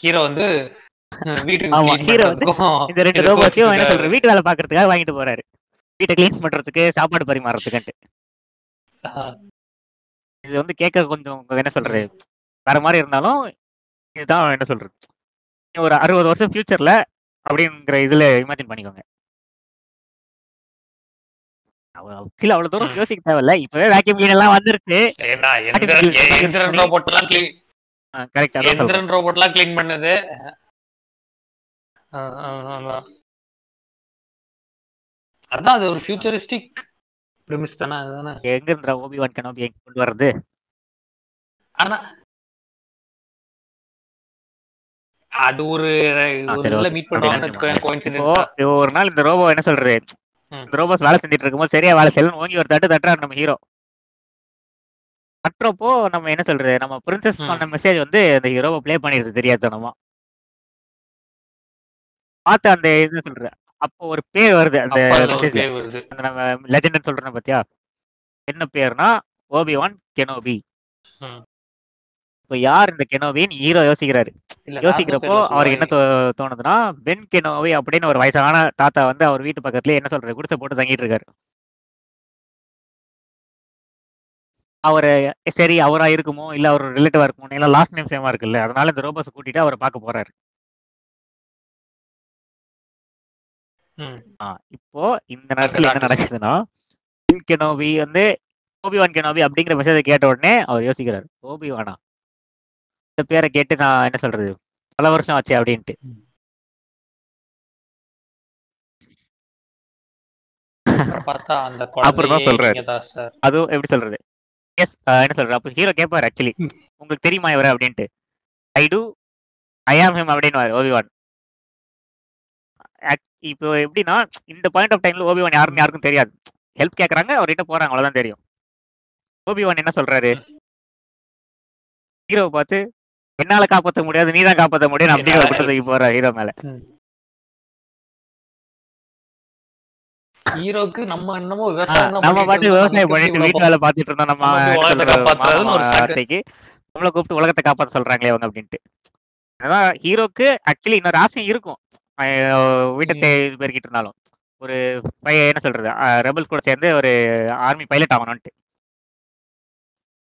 ஹீரோ வந்து hero வந்து இந்த ரெண்டு ரோபோஸையும் என்ன சொல்றது வீட்டு வேலை பாக்குறதுக்காக வாங்கிட்டு போறாரு. வீட்டை க்ளீன் பண்றதுக்கு சாப்பாடு பரிமாறதுக்குன்ட்டு. ஆஹ், இது வந்து கேட்க கொஞ்சம் என்ன சொல்றது? வேற மாதிரி இருந்தாலும் இதுதான் என்ன சொல்றது? ஒரு அறுபது வருஷம் ஃபியூச்சர்ல அப்படிங்கிற இதுல இமேஜின் பண்ணிக்கோங்க. கீழே அவ்வளவு தூரம். யோசிக்க தேவையில்ல. இப்பவே வேக்யூம் கிளீன் எல்லாம் வந்துருச்சு. ரோபோட் எல்லாம் clean கரெக்ட் எந்திரன் ரோபோட் எல்லாம் கிளீன் பண்ணது ஆஹ், ஆஹ், ஆஹ். அதான் அது ஒரு ஃபியூச்சரிஸ்டிக் பிரிமிஸ் தானே அதுதானே எங்க இருந்த ஓபி வான் கனோபி எங்க கொண்டு வர்றது? ஆனா அது ஒரு. மீட் கோயின்சிடென்ஸா ஒரு நாள் இந்த ரோபோ என்ன சொல்றது. இந்த ரோபோஸ் வேலை செஞ்சுட்டு இருக்கும்போது சரியா வேலை செய்யணும் ஓங்கி ஒரு தட்டு தட்டுறாரு நம்ம ஹீரோ தட்டுறப்போ நம்ம என்ன சொல்றது? நம்ம பிரின்சஸ். சொன்ன மெசேஜ் வந்து அந்த ஹீரோவை ப்ளே பண்ணிடுது தெரியாதனமா. பார்த்து அந்த என்ன சொல்றது அப்போ ஒரு பேர் வருது அந்த அந்த நம்ம லெஜெண்ட் சொல்றேன் பாத்தியா? என்ன பேர்னா ஓபிவான் கெனோபி ம். இப்போ யார் இந்த கெனோபின்னு ஹீரோ யோசிக்கிறாரு. யோசிக்கிறப்போ அவருக்கு என்ன தோணுதுன்னா பென் கெனோவி அப்படின்னு ஒரு வயசான தாத்தா வந்து அவர் வீட்டு பக்கத்துலயே என்ன சொல்றது குடிசை போட்டு தங்கிட்டு இருக்காரு. அவரு சரி அவரா இருக்குமோ? இல்ல அவர் ரிலேட்டிவா இருக்குமோ இல்ல லாஸ்ட் நேம் சேமா இருக்குல்ல அதனால இந்த ரோபோஸை கூட்டிட்டு அவரை பார்க்க போறாரு. இப்போ இந்த நேரத்துல என்ன. நடக்குதுன்னா கெனோவி வந்து ஓபிவான் கெனோவி அப்படிங்கிற மெசேஜை கேட்ட உடனே அவர் யோசிக்கிறாரு ஓபிவானா இந்த பேரை கேட்டு நான் என்ன சொல்றது? பல வருஷம் ஆச்சு அப்படின்ட்டு. அப்புறம் சொல்றாரு. அதுவும் எப்படி சொல்றது? எஸ் என்ன சொல்றது அப்போ ஹீரோ கேட்பாரு ஆக்சுவலி. உங்களுக்கு தெரியுமா இவரு? அப்படின்ட்டு. ஐ டூ ஐ ஆம் ஹிம் அப்படின்னு ஓபிவான் இப்போ எப்படின்னா இந்த பாயிண்ட் ஆஃப் டைம்ல ஓபிவான் யாருன்னு யாருக்கும் தெரியாது. ஹெல்ப் கேக்குறாங்க அவர்கிட்ட போறாங்க அவ்வளவுதான் தெரியும். ஓபிவான் என்ன சொல்றாரு? ஹீரோவை பார்த்து என்னால காப்பாத்த முடியாது நீ தான் காப்பாத்த முடியும் அப்படின்னு ஒரு குற்றத்துக்கு போற ஹீரோ மேல. ஹீரோக்கு நம்ம என்னமோ விவசாயம் நம்ம பாட்டு விவசாயம் பண்ணிட்டு வீட்டு வேலை பார்த்துட்டு இருந்தோம் நம்ம. ஆசைக்கு நம்மளை கூப்பிட்டு உலகத்தை காப்பாத்த சொல்றாங்களே அவங்க அப்படின்ட்டு. அதான் ஹீரோக்கு ஆக்சுவலி இன்னொரு ஆசை இருக்கும். வீட்டை இது பெருக்கிட்டு இருந்தாலும் ஒரு பைய- என்ன சொல்றது? ரெபல்ஸ் கூட சேர்ந்து ஒரு ஆர்மி பைலட் ஆகணும்ட்டு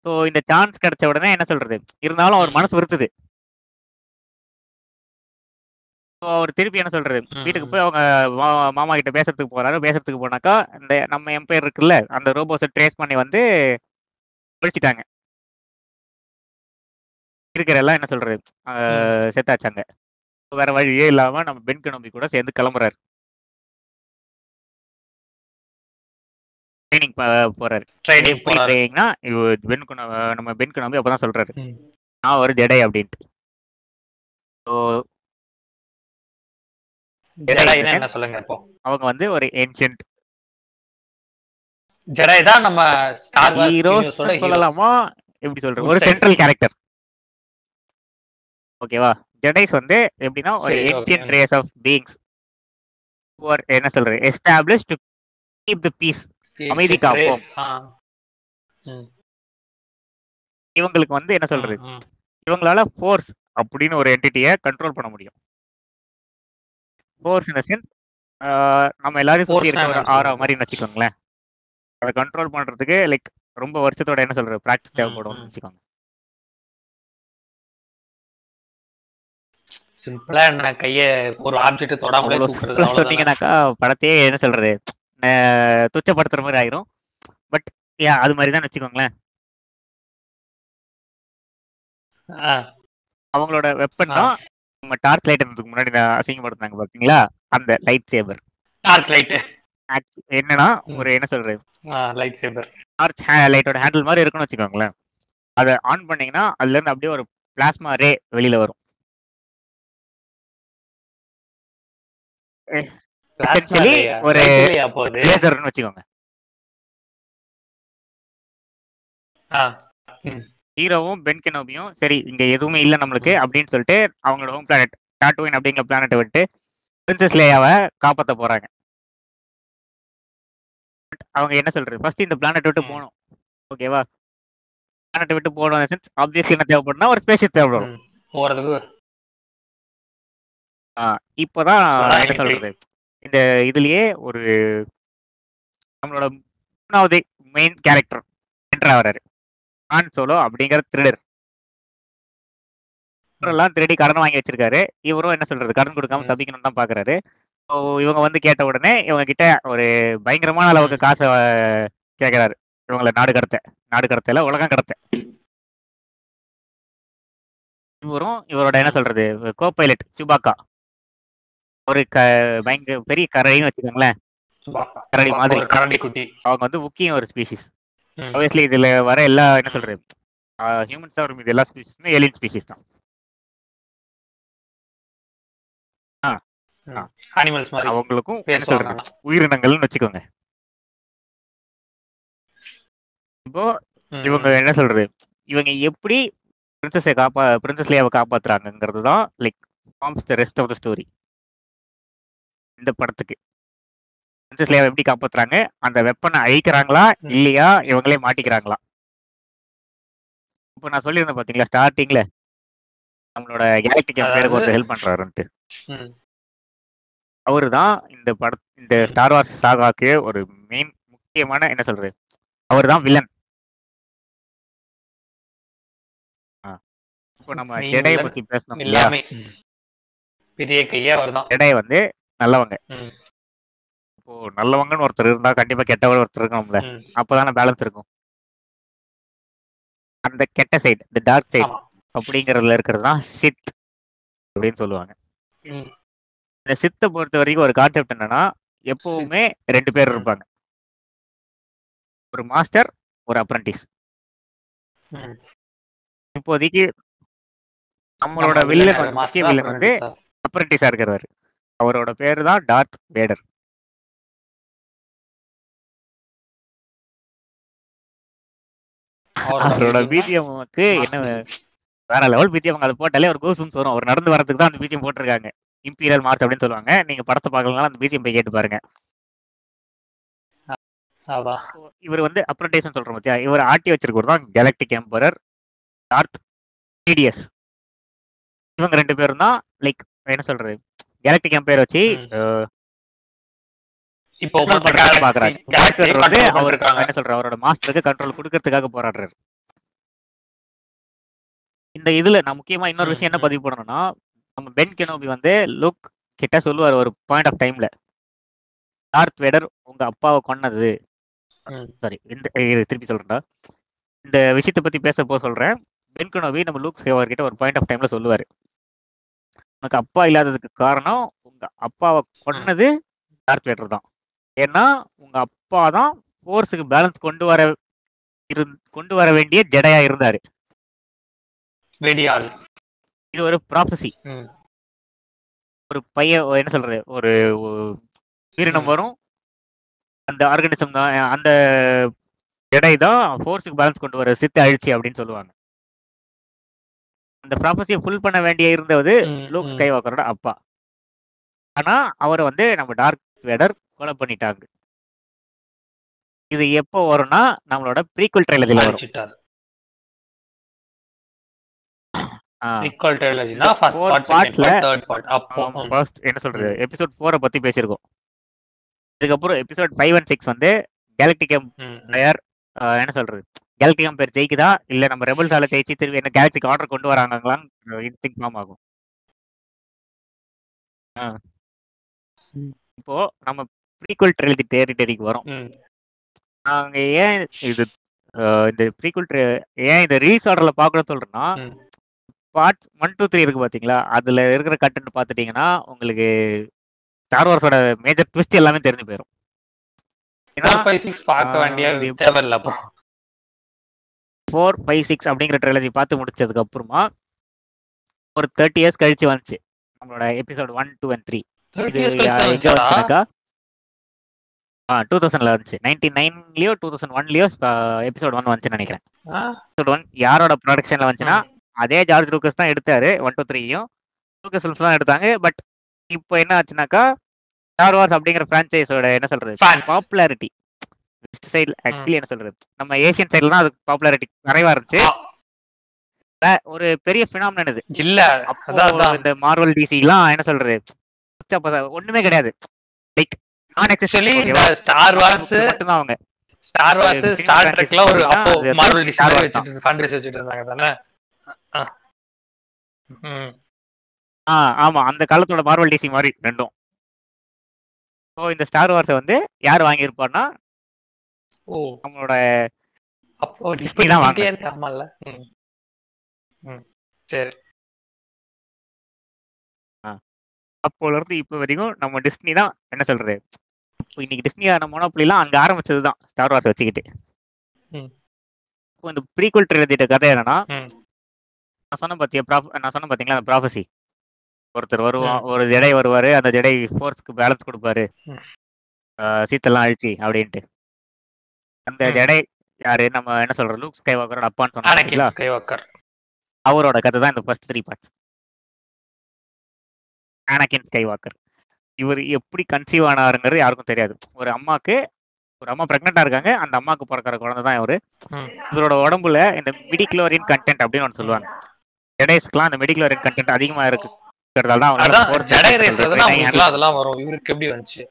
ஸோ இந்த சான்ஸ் கிடைச்ச உடனே என்ன சொல்றது? இருந்தாலும் அவர். மனசு வருத்துது. ஸோ அவர் திருப்பி என்ன சொல்றது? வீட்டுக்கு. போய் அவங்க மாமா கிட்ட பேசுறதுக்கு போறாரு. பேசுறதுக்கு போனாக்கா இந்த நம்ம எம்பையர் இருக்குல்ல அந்த ரோபோஸை ட்ரேஸ் பண்ணி வந்து ஒழிச்சிட்டாங்க. இருக்கிற எல்லாம் என்ன சொல்றது? செத்தாச்சாங்க. வேற வழியே இல்லாம நம்ம பென் கனோபி கூட சேர்ந்து கிளம்புறாரு. ட்ரைனிங் போறாரு. ட்ரைனிங் ட்ரைனிங்னா பென் நம்ம பென் கனோபி அப்பதான் சொல்றாரு. நான் ஒரு ஜெடை அப்படின்ட்டு. அவங்க வந்து ஒரு ஏன்ஷியன்ட் ஜெடாய் தான் நம்ம ஸ்டார் ஹீரோஸ் சொல்லலாமா? எப்படி சொல்றது? ஒரு. சென்ட்ரல் கேரக்டர் ஓகேவா ஜெடைஸ் வந்து எப்படின்னா ஒரு. ஏன்ஷியன்ட் ரேஸ் ஆஃப் பீயிங்ஸ் என்ன சொல்றது? Establish to keep the peace அமைதி காப்போம். இவங்களுக்கு வந்து என்ன சொல்றது? இவங்களால ஃபோர்ஸ் அப்படின்னு ஒரு என்டிட்டியை கண்ட்ரோல் பண்ண முடியும். ஃபோர்ஸ் இன் சென்ஸ் நம்ம சுத்தி Force இருக்க ஒரு சொல்றது? மாதிரி வச்சுக்கோங்களேன். அதை கண்ட்ரோல் பண்றதுக்கு லைக் ரொம்ப வருஷத்தோட என்ன சொல்றது? ப்ராக்டிஸ் ம், தேவைப்படும்னு ம். வச்சுக்கோங்க. சிம்பிளா என்ன கைய ஒரு ஆப்ஜெக்ட் தொடாமலே சொன்னீங்கன்னாக்கா படத்தையே என்ன சொல்றது? துச்சப்படுத்துற மாதிரி ஆயிரும். பட் யா அது மாதிரி தான் வச்சுக்கோங்களேன். ஆ, அவங்களோட வெப்பன். தான் நம்ம டார்ச் லைட் இருந்ததுக்கு முன்னாடி நான் அசிங்கப்படுத்தினாங்க பாத்தீங்களா? அந்த லைட் சேபர் டார்ச் லைட் என்னன்னா. ஒரு என்ன சொல்றது? லைட் சேபர் டார்ச் லைட்டோட ஹேண்டில் மாதிரி இருக்குன்னு வச்சுக்கோங்களேன். அதை ஆன் பண்ணீங்கன்னா அதுல இருந்து அப்படியே ஒரு பிளாஸ்மா ரே வெளியில வரும். ஒரு லேசர்னு வச்சுக்கோங்க. ஹீரோவும் பென் கெனோபியும் சரி இங்க எதுவுமே இல்ல நம்மளுக்கு அப்படின்னு சொல்லிட்டு அவங்களோட ஹோம் பிளானட் டாட்டூயின் அப்படிங்கிற பிளானட்டை விட்டு பிரின்சஸ் லேயாவை காப்பாத்த போறாங்க. அவங்க என்ன சொல்றது? ஃபர்ஸ்ட் இந்த பிளானட் விட்டு. போகணும். ஓகேவா பிளானட்டை விட்டு போகணும் ஆப்வியஸ்லி என்ன தேவைப்படும்னா ஒரு ஸ்பேஷிப் தேவைப்படும். போறதுக்கு இப்போதான் என்ன. சொல்றது? இந்த இதுலயே ஒரு நம்மளோட மூணாவது மெயின் கேரக்டர் என்டர் ஆகிறாரு ஆன் சோலோ அப்படிங்கிற திருடர். எல்லாம் திருடி கடன் வாங்கி வச்சிருக்காரு. இவரும் என்ன சொல்றது? கடன் கொடுக்காம. தப்பிக்கணும்னு தான் பாக்குறாரு. ஸோ இவங்க வந்து கேட்ட உடனே இவங்க கிட்ட ஒரு பயங்கரமான அளவுக்கு காசை அஹ், கேக்குறாரு. இவங்கள நாடு கடத்த நாடு கடத்தல உலகம் கடத்த. இவரும் இவரோட என்ன சொல்றது? Co pilot Chewbacca. ஒரு க பயங்கர பெரிய கரடின்னு வச்சுக்கோங்களேன். கரடி மாதிரி. கரடி குட்டி. அவங்க வந்து முக்கியம் ஒரு ஸ்பீசிஸ். ஆப்வியஸ்லி இதுல வர எல்லா என்ன சொல்றது ஹியூமன்ஸ் தான் வரும் இது எல்லா ஸ்பீசிஸுமே ஏலியன் ஸ்பீசிஸ் தான். அனிமல்ஸ் மாதிரி அவங்களுக்கும் என்ன சொல்றது. உயிரினங்கள்னு வச்சுக்கோங்க. இப்போ இவங்க என்ன சொல்றது இவங்க எப்படி பிரின்சஸை காப்பா பிரின்சஸ் லேயாவை காப்பாத்துறாங்கிறது தான் like forms the rest of the story இந்த படத்துக்கு. லேயாவை எப்படி காப்பாத்துறாங்க? அந்த வெப்பனை அழிக்கிறாங்களா. இல்லையா? இவங்களே மாட்டிக்கிறாங்களா? இப்போ நான் சொல்லியிருந்தேன் பாத்தீங்களா? ஸ்டார்டிங்ல நம்மளோட கேலக்டிக் பேருக்கு ஒருத்தர் ஹெல்ப் பண்றாருன்ட்டு. அவரு தான் இந்த பட இந்த ஸ்டார் வார்ஸ் சாகாக்கு ஒரு மெயின் முக்கியமான என்ன சொல்றது? அவர் தான் வில்லன் இப்போ நம்ம ஜெடைய. பத்தி பேசணும் பெரிய கையே அவர்தான். ஜெடை வந்து நல்லவங்க. இப்போ நல்லவங்கன்னு ஒருத்தர் இருந்தா கண்டிப்பா கெட்டவர் ஒருத்தர் இருக்கணும்ல. அப்பதானே பேலன்ஸ் இருக்கும் அந்த கெட்ட சைடு இந்த டார்க் சைடு. அப்படிங்கறதுல இருக்கிறது தான் சித் அப்படின்னு சொல்லுவாங்க. இந்த சித்தை பொறுத்த வரைக்கும் ஒரு கான்செப்ட் என்னன்னா எப்பவுமே ரெண்டு பேர். இருப்பாங்க ஒரு மாஸ்டர் ஒரு அப்ரண்டிஸ். இப்போதைக்கு நம்மளோட நம்ம வில்லன் முக்கிய வில்லன் வந்து? அப்ரண்டிஸா இருக்கிறவர் அவரோட பேரு தான் டார்த் வேடர். அவரோட பிஜிஎம்க்கு என்ன வேற லெவல் பிஜிஎம் அதை போட்டாலே ஒரு கோசம்ஸ் வரும். அவர் நடந்து வரதுக்கு தான் அந்த பிஜிஎம் போட்டிருக்காங்க. இம்பீரியல் மார்ச் அப்படின்னு சொல்லுவாங்க. நீங்க படத்தை பார்க்கலாம் அந்த பிஜிஎம் போய் கேட்டு பாருங்க. இவர் வந்து அப்ரண்டிஸ் சொல்றோம் பத்தியா? இவர் ஆட்டி வச்சிருக்கிறது தான் கேலக்டிக் எம்பரர் டார்த் டிடிஎஸ் இவங்க ரெண்டு பேரும் தான் லைக் என்ன சொல்றது? கேலக்டிக் எம்பையர் வச்சு இப்போ Master வந்து பண்ணிருக்காங்க. என்ன சொல்ற அவரோட மாஸ்டருக்கு கண்ட்ரோல் கொடுக்கறதுக்காக போராடுறாரு. இந்த இதுல நான் முக்கியமா இன்னொரு விஷயம் என்ன. பதிவு பண்ணணும்னா நம்ம பென் கெனோபி வந்து லுக் கிட்ட சொல்லுவார் ஒரு பாயிண்ட் ஆஃப் டைம்ல டார்த் வேடர் உங்க அப்பாவை கொன்னது. சாரி இந்த திருப்பி சொல்றேன்டா. இந்த விஷயத்தை பத்தி பேசப்போ சொல்றேன். பென் கனோவி நம்ம லூக் கிட்ட ஒரு பாயிண்ட் ஆஃப் டைம்ல சொல்லுவாரு. உனக்கு அப்பா இல்லாததுக்கு காரணம் உங்க அப்பாவை கொன்னது டார்த் வேடர் தான். ஏன்னா உங்க அப்பா தான் ஃபோர்ஸுக்கு பேலன்ஸ் கொண்டு வர கொண்டு வர வேண்டிய ஜெடையா இருந்தாரு. இது ஒரு ப்ராஃபஸி ம். ஒரு பையன் என்ன சொல்றது? ஒரு உயிரினம். வரும். அந்த ஆர்கானிசம் தான் அந்த எடை தான் ஃபோர்ஸுக்கு பேலன்ஸ் கொண்டு வர சித்து அழிச்சி அப்படின்னு சொல்லுவாங்க. அந்த ப்ராஃபஸியை ஃபுல் பண்ண வேண்டிய இருந்தது லூக். ஸ்கை வாக்கரோட அப்பா. ஆனா அவரை வந்து நம்ம டார்க் வேடர் கொலை பண்ணிட்டாங்க இது எப்போ வரும்னா நம்மளோட ப்ரீக்வல் ட்ரைலஜில வரும். என்ன சொல்றது? எபிசோட் ஃபோரை பத்தி பேசியிருக்கோம். இதுக்கப்புறம் எபிசோட் ஃபைவ் அண்ட் சிக்ஸ் வந்து கேலக்டிக் என்ன சொல்றது? கேலக்டிக் எம்பையர் ஜெயிக்குதா? இல்ல நம்ம ரெபல்ஸால ஜெயிச்சு திரும்பி என்ன கேலக்டிக் ஆர்டர் கொண்டு வராங்களான்னு இன்ஸ்டிங் ஃபார்ம் ஆகும். ஆ. இப்போ நம்ம ப்ரீக்வல் ட்ரெயிலஜி டெரிட்டரிக்கு வரோம். நாங்க ஏன் இது இந்த ப்ரீக்வல் ஏன் இந்த ரீஸ் ஆர்டர்ல பார்க்கணும்னு சொல்றேன்னா. பார்ட்ஸ் ஒன் டூ த்ரீ இருக்கு பாத்தீங்களா? அதுல இருக்கிற கண்டென்ட் பார்த்துட்டீங்கன்னா உங்களுக்கு ஸ்டார் வார்ஸோட மேஜர் ட்விஸ்ட் எல்லாமே தெரிஞ்சு போயிடும் பார்க்க வேண்டிய தேவையில்ல ஃபோர் ஃபைவ் சிக்ஸ் அப்படிங்கிற ட்ரெயிலஜி பார்த்து முடிச்சதுக்கு அப்புறமா ஒரு தேர்ட்டி இயர்ஸ் கழிச்சு வந்துச்சு. நம்மளோட episode one two and three 30 இது years கழிச்சு எங்க வந்துச்சாடா? வந்துச்சுனாக்கா ஆ டூ தௌசண்ட்ல வந்துச்சு. நைன்டி நைன்லயோ டூ தௌசண்ட் ஒன்லயோ எபிசோட் ஒன் வந்துச்சுன்னு நினைக்கிறேன்? எபிசோட் ஒன் யாரோட ப்ரொடக்ஷன்ல வந்துச்சுன்னா. அதே ஜார்ஜ் லூக்கஸ் தான் எடுத்தாரு. ஒன் டூ த்ரீயும் லூக்கஸ் ஃபிலிம்ஸ் தான் எடுத்தாங்க. பட் இப்போ என்ன ஆச்சுனாக்கா ஸ்டார் வார்ஸ் அப்படிங்கிற ஃப்ரான்ச்சைஸோட என்ன சொல்றது. பாப்புலாரிட்டி சைடு ஆக்சுவலி என்ன சொல்றது? நம்ம ஏசியன் சைடுல தான் அதுக்கு பாப்புலாரிட்டி குறைவா இருந்துச்சு. ஒரு பெரிய ஃபினாமினன் இது. இல்ல. இந்த மார்வல் டிசி எல்லாம் என்ன சொல்றது? ஒண்ணுமே கிடையாது. லைக் நான் ஆக்சுவலி ஸ்டார் வார்ஸ் மட்டும்தான் அவங்க. ஸ்டார் வார்ஸ் ஸ்டார் franchise ட்ரெக்ல ஒரு அப்போ அது மார்வல் டிசி மாதிரி. வச்சுட்டு ஃபண்ட் ரைஸ் வச்சுட்டு இருந்தாங்க தானே? ஆ. ஆமா அந்த காலத்தோட மார்வல் டிசி மாதிரி ரெண்டும். ஸோ இந்த ஸ்டார் வார்ஸை வந்து யார் வாங்கியிருப்பான்னா ஓ நம்மளோட அப்போ Disney தான். இருக்கு ஆமால்ல. ம். சரி. அப்போல இருந்து இப்போ வரைக்கும் நம்ம டிஸ்னி தான் என்ன சொல்றது? இப்போ இன்னைக்கு டிஸ்னி ஆன மோனோப்புலாம் அங்க ஆரம்பிச்சது தான் ஸ்டார் வார்ஸ் வச்சுக்கிட்டு. ம். இப்போ இந்த ப்ரீக்வல் ட்ரிலஜிட்ட கதை என்னன்னா. நான் சொன்ன பாத்தியா ப்ராஃப் நான் சொன்ன பாத்தீங்களா அந்த ப்ராஃபசி ஒருத்தர் வருவான். ஒரு ஜடை வருவாரு அந்த ஜடை ஃபோர்ஸ்க்கு பேலன்ஸ் கொடுப்பாரு. சீத்தெல்லாம் அழிச்சு அப்படின்ட்டு. அந்த. ஜடை யாரு? நம்ம என்ன சொல்றோம் லூக் ஸ்கை வாக்கரோட அப்பான்னு சொன்னா அனகின் பாத்தீங்களா? ஸ்கைவாக்கர். அவரோட கதை தான் இந்த first three parts Anakin Skywalker இவர் எப்படி கன்சீவ் ஆனாருங்கிறது யாருக்கும் தெரியாது. ஒரு அம்மாக்கு ஒரு அம்மா பிரெக்னெண்டா இருக்காங்க. அந்த அம்மாக்கு பிறக்கிற குழந்தை தான் இவரு. இவரோட உடம்புல இந்த மிடிக்ளோரியன் கண்டென்ட் அப்படின்னு ஒன்று சொல்லுவாங்க. ஜெடைஸ்க்குலாம் அந்த மிடிக்ளோரியன் கண்டென்ட் அதிகமா இருக்கிறதால தான் அவங்களால அதெல்லாம் வரும். இவருக்கு எப்படி வந்துச்சு?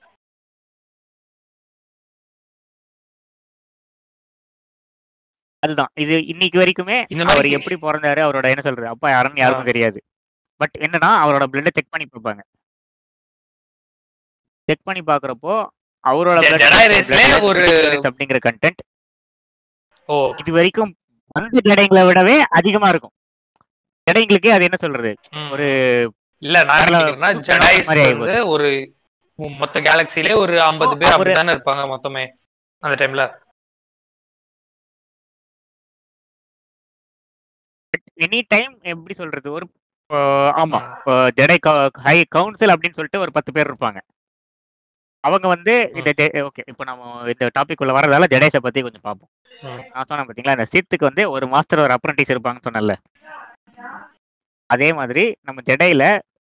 அதுதான். இது இன்னைக்கு வரைக்குமே அவர் எப்படி பிறந்தாரு அவரோட என்ன சொல்றது அப்பா யாருன்னு யாருக்கும் தெரியாது. பட் என்னன்னா அவரோட பிளட்டை செக் பண்ணி பார்ப்பாங்க. செக் பண்ணி பாக்குறப்போ அவரோட ஒரு- அப்படிங்கிற கண்டென்ட் ஓ. இது வரைக்கும் அந்த ஜடைங்களை விடவே அதிகமா இருக்கும். ஜடைங்களுக்கே அது என்ன சொல்றது. ஒரு இல்ல நான் வந்து ஒரு மொத்த கேலக்சிலே ஒரு ஐம்பது பேர் அப்படிதானே இருப்பாங்க மொத்தமே அந்த டைம்ல எனி டைம் எப்படி சொல்றது? ஒரு ஆமா. ஜடை ஹை கவுன்சில் அப்படின்னு சொல்லிட்டு ஒரு பத்து பேர் இருப்பாங்க. அவங்க வந்து இந்த ஓகே. இப்போ நம்ம இந்த டாபிக் உள்ள வரதால ஜடேஷை பத்தி கொஞ்சம் பார்ப்போம். நான் சொன்னேன் பாத்தீங்களா இந்த சித்துக்கு வந்து ஒரு மாஸ்டர் ஒரு அப்ரண்டிஸ் இருப்பாங்கன்னு சொன்னேன்ல. அதே மாதிரி நம்ம ஜடையில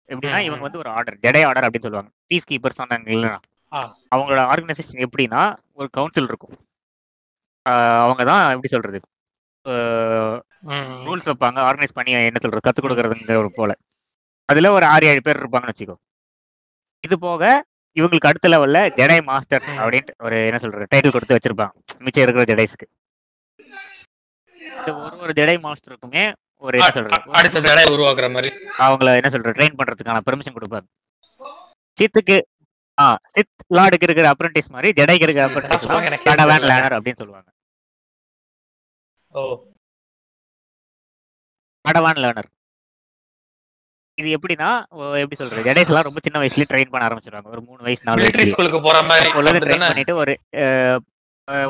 எப்படின்னா இவங்க. வந்து ஒரு ஆர்டர் ஜடை ஆர்டர் அப்படின்னு சொல்லுவாங்க. பீஸ் கீப்பர் சொன்னாங்க இல்லைன்னா. அவங்களோட ஆர்கனைசேஷன் எப்படின்னா ஒரு கவுன்சில் இருக்கும். அவங்க தான் எப்படி சொல்றது. ரூல்ஸ் வைப்பாங்க ஆர்கனைஸ் பண்ணி என்ன சொல்றது கத்துக் கொடுக்கறதுங்கிற ஒரு போல. அதுல ஒரு ஆறு ஏழு பேர் இருப்பாங்கன்னு வச்சுக்கோ. இது போக இவங்களுக்கு அடுத்த லெவல்ல ஜெடை மாஸ்டர். அப்படின்ட்டு ஒரு என்ன சொல்றது டைட்டில் கொடுத்து வச்சிருப்பாங்க. மிச்சம் இருக்கிற ஜெடைஸ்க்கு இந்த ஒரு ஒரு ஜெடை மாஸ்டருக்குமே ஒரு என்ன சொல்றது அடுத்த ஜடை உருவாக்குற மாதிரி. அவங்கள என்ன சொல்றது ட்ரெயின் பண்றதுக்கான பெர்மிஷன் கொடுப்பாங்க. சித்துக்கு ஆ சித் லார்டுக்கு இருக்கிற அப்ரண்டிஸ் மாதிரி ஜெடைக்கு இருக்கிற அப்ரண்டிஸ் அப்படின்னு சொல்லுவாங்க. Padawan learner. இது எப்படின்னா எப்படி சொல்றது? ஜெடைஸ் எல்லாம் ரொம்ப சின்ன வயசுலயே ட்ரெயின் பண்ண ஆரம்பிச்சிருவாங்க. ஒரு மூணு வயசு நாலு வயசுலயே. ஸ்கூலுக்கு போற மாதிரி ட்ரெயின்? பண்ணிட்டு ஒரு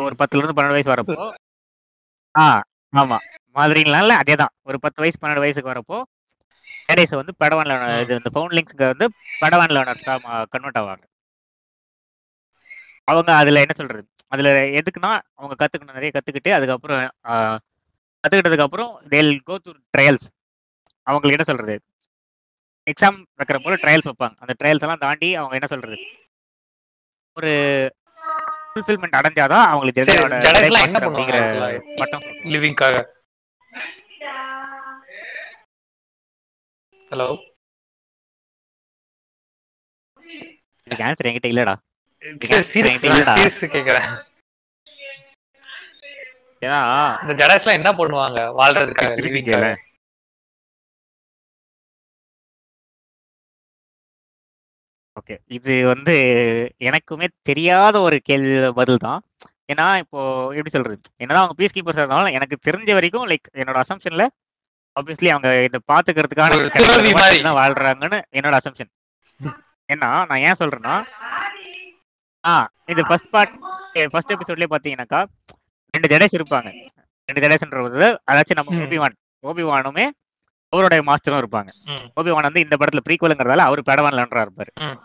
ஒரு பத்துல இருந்து பன்னெண்டு வயசு வரப்போ ஆ ஆமா. மாதிரினால அதேதான். ஒரு பத்து வயசு பன்னெண்டு வயசுக்கு வரப்போ ஜெடைஸ் வந்து படவான் லேர்னர். இது இந்த ஃபவுண்ட்லிங்ஸ்க்கு வந்து படவான் லேர்னர்ஸா கன்வெர்ட் ஆவாங்க. அவங்க அதுல என்ன சொல்றது? அதுல எதுக்குன்னா அவங்க கத்துக்கணும் நிறைய கத்துக்கிட்டு அதுக்கப்புறம் கத்துக்கிட்டதுக்கு அப்புறம் தேல் கோ த்ரூ ட்ரையல்ஸ் அவங்களுக்கு என்ன சொல்றது? எக்ஸாம் வைக்கிற போல ட்ரையல்ஸ் வைப்பாங்க. அந்த ட்ரையல்ஸ் எல்லாம் தாண்டி அவங்க என்ன சொல்றது? ஒரு ஃபுல்ஃபில்மெண்ட் அடைஞ்சாதான் அவங்களுக்கு ஜெடையோட அப்படிங்கிற? பட்டம். லிவிங்காக ஹலோ இதுக்கு ஆன்சர் என்கிட்ட இல்லடா. சீரியஸ் கேக்குறேன். ஏன்னா இந்த ஜடாஸ்லாம் என்ன பண்ணுவாங்க? வாழ்றதுக்காக. ஓகே. இது வந்து எனக்குமே தெரியாத ஒரு கேள்வி பதில் தான். ஏன்னா இப்போ எப்படி சொல்றது? என்னதான் அவங்க பீஸ் கீப்பர்ஸ் இருந்தாலும் எனக்கு தெரிஞ்ச வரைக்கும் லைக் என்னோட அசம்ஷன்ல ஆப்வியஸ்லி அவங்க இதை பாத்துக்கிறதுக்கான வாழ்றாங்கன்னு என்னோட அசம்ஷன் ஏன்னா நான் ஏன் சொல்றேன்னா ஆ இது ஃபர்ஸ்ட் பார்ட் ஃபர்ஸ்ட் எபிசோட்லயே பாத்தீங்கன்னாக்கா ரெண்டு ஜடேஸ் இருப்பாங்க ரெண்டு ஜடேஸ்ன்றது அதாச்சும் நம்ம. ஓபிவான் ஓபிவானுமே அவருடைய மாஸ்டரும் இருப்பாங்க. ஓபிவான் வந்து இந்த படத்துல ப்ரீக்வலுங்கிறதால அவர் படவான்லன்றா இருப்பாரு ம்.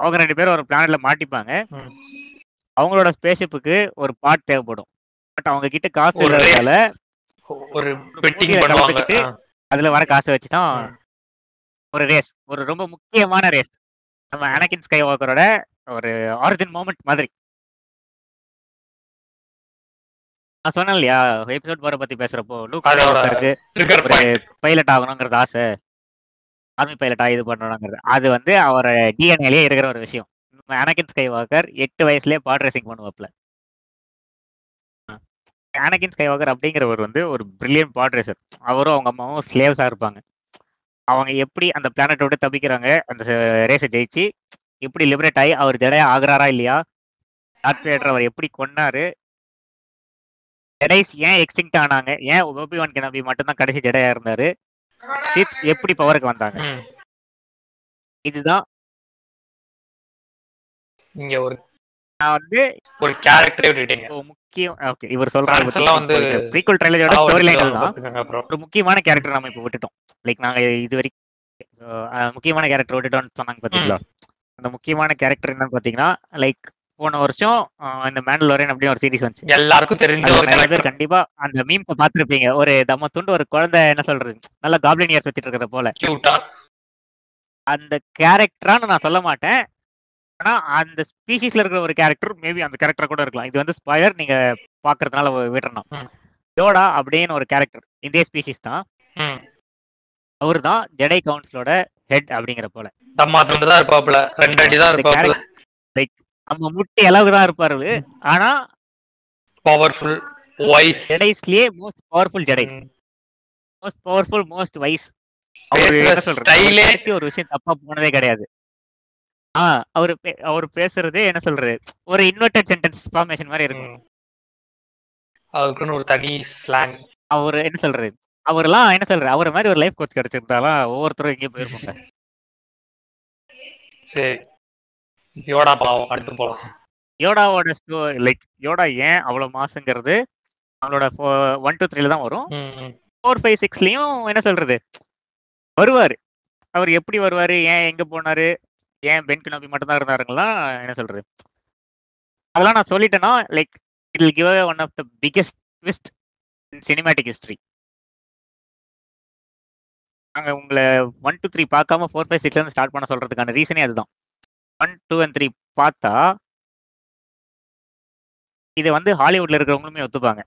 அவங்க ரெண்டு பேரும் ஒரு பிளானட்ல மாட்டிப்பாங்க. அவங்களோட ஸ்பேஸ்ஷிப்புக்கு ஒரு பார்ட் தேவைப்படும் பட் அவங்க கிட்ட காசு இல்லாததால ஒரு. அதுல வர காசை வச்சு தான் ம். ஒரு ரேஸ் ஒரு ரொம்ப முக்கியமான ரேஸ் நம்ம அனகின் ஸ்கை வாக்கரோட ஒரு ஆரிஜின் மூமெண்ட் மாதிரி நான் சொன்னேன் இல்லையா எபிசோட் போற பத்தி பேசுறப்போ லூக். பைலட் ஆகணுங்கிறது ஆசை. ஆர்மி பைலட்டா இது பண்ணணுங்கிறது. அது வந்து அவர டிஎன்ஏலயே இருக்கிற ஒரு விஷயம். அனகின் ஸ்கை வாக்கர் எட்டு வயசுலயே பாட் ரேசிங் பண்ணுவாப்ல அனகின் ஸ்கை வாக்கர் அப்படிங்கிறவர் வந்து ஒரு பிரில்லியன் பாட் ரேசர் அவரும் அவங்க அம்மாவும் ஸ்லேவ்ஸா இருப்பாங்க. அவங்க எப்படி அந்த பிளானட்டை விட்டு தப்பிக்கிறாங்க அந்த ரேஸை ஜெயிச்சு எப்படி லிபரேட் ஆகி அவர் ஜடையா ஆகுறாரா இல்லையா? டார்த் அவர் எப்படி கொன்னாரு? ஜெடைஸ் ஏன் எக்ஸ்டிங்ட் ஆனாங்க? ஏன் ஓபிவான் கெனபி மட்டும்தான் கடைசி ஜடையா இருந்தாரு? எப்படி பவருக்கு வந்தாங்க. இதுதான். இங்க ஒரு நான் வந்து ஒரு கேரக்டரே விட்டுட்டீங்க. முக்கியம் ஓகே இவர் எல்லாம் வந்து சொல்றாரு ப்ரீக்வல் ட்ரைலரோட ஸ்டோரி லைன் தான் ஒரு முக்கியமான கேரக்டர் நம்ம இப்போ விட்டுட்டோம். லைக் நாங்க இது வரைக்கும் முக்கியமான கேரக்டர் விட்டுட்டோம்னு சொன்னாங்க பாத்தீங்களா? அந்த முக்கியமான கேரக்டர் என்னன்னு பாத்தீங்கன்னா லைக் போன வருஷம் இந்த மேண்டலோரியன் அப்படின்னு ஒரு சீரிஸ் வந்துச்சு. எல்லாருக்கும் தெரிஞ்ச கண்டிப்பா அந்த மீம்ஸை பார்த்திருப்பீங்க. ஒரு தம்ம துண்டு ஒரு குழந்தை என்ன சொல்றது? நல்லா காப்ளின் இயர்ஸ் வச்சிட்டு இருக்கிறத போல. அந்த கேரக்டரான்னு நான் சொல்ல மாட்டேன். ஆனா அந்த ஸ்பீஷிஸ்ல இருக்கிற ஒரு கேரக்டர் மேபி அந்த கேரக்டர் கூட இருக்கலாம். இது வந்து ஸ்பயர் நீங்க பாக்குறதுனால விட்டுறணும். ம். யோடா அப்படின்னு ஒரு கேரக்டர் இதே ஸ்பீஷிஸ் தான். அவர் தான் ஜெடை கவுன்சிலோட ஹெட் அப்படிங்கிற போல. தம்மா துண்டு தான் இருப்பாப்ல ரெண்டு அடி தான் இருப்பாப்ல நம்ம முட்டை அளவுக்கு தான் இருப்பாரு. அவரு. ஆனா powerful wise ஜெடைஸ்லயே most powerful Jedi. Most powerful most wise ஒரு விஷயம் தப்பா போனதே கிடையாது. ஆ அவரு பே- அவர் பேசுறதே என்ன சொல்றது? ஒரு இன்வெர்டட் சென்டென்ஸ் ஃபார்மேஷன் மாதிரி இருக்கும். அதுக்குன்னு ஒரு தனி ஸ்லாங் அவர் என்ன சொல்றது? அவரெல்லாம் என்ன சொல்றது அவர் மாதிரி ஒரு லைஃப் கோச் கிடைச்சிருந்தாலும் ஒவ்வொருத்தரும் எங்கேயும் போயிருப்பாங்க. சரி. யோடா பாவம் அடுத்து போலாம். யோடாவோட லைக் யோடா ஏன் அவ்வளவு மாசுங்கிறது அவங்களோட ஒன் டூ த்ரீல தான் வரும். ஃபோர் ஃபைவ் சிக்ஸ்லயும் என்ன சொல்றது? வருவாரு. அவர் எப்படி வருவாரு? ஏன் எங்க போனாரு? ஏன் பென் கினோபி மட்டும் தான் இருந்தாருங்களா? என்ன சொல்றது? அதெல்லாம் நான் சொல்லிட்டேன்னா like it give one of the biggest twist in cinematic history நாங்க உங்களை ஒன் டூ த்ரீ பார்க்காம ஃபோர் ஃபைவ் சிக்ஸ்ல இருந்து ஸ்டார்ட் பண்ண சொல்றதுக்கான ரீசனே அதுதான். ஒன் டூ அண்ட் த்ரீ பார்த்தா இதை வந்து ஹாலிவுட்ல இருக்கிறவங்களுமே ஒத்துப்பாங்க.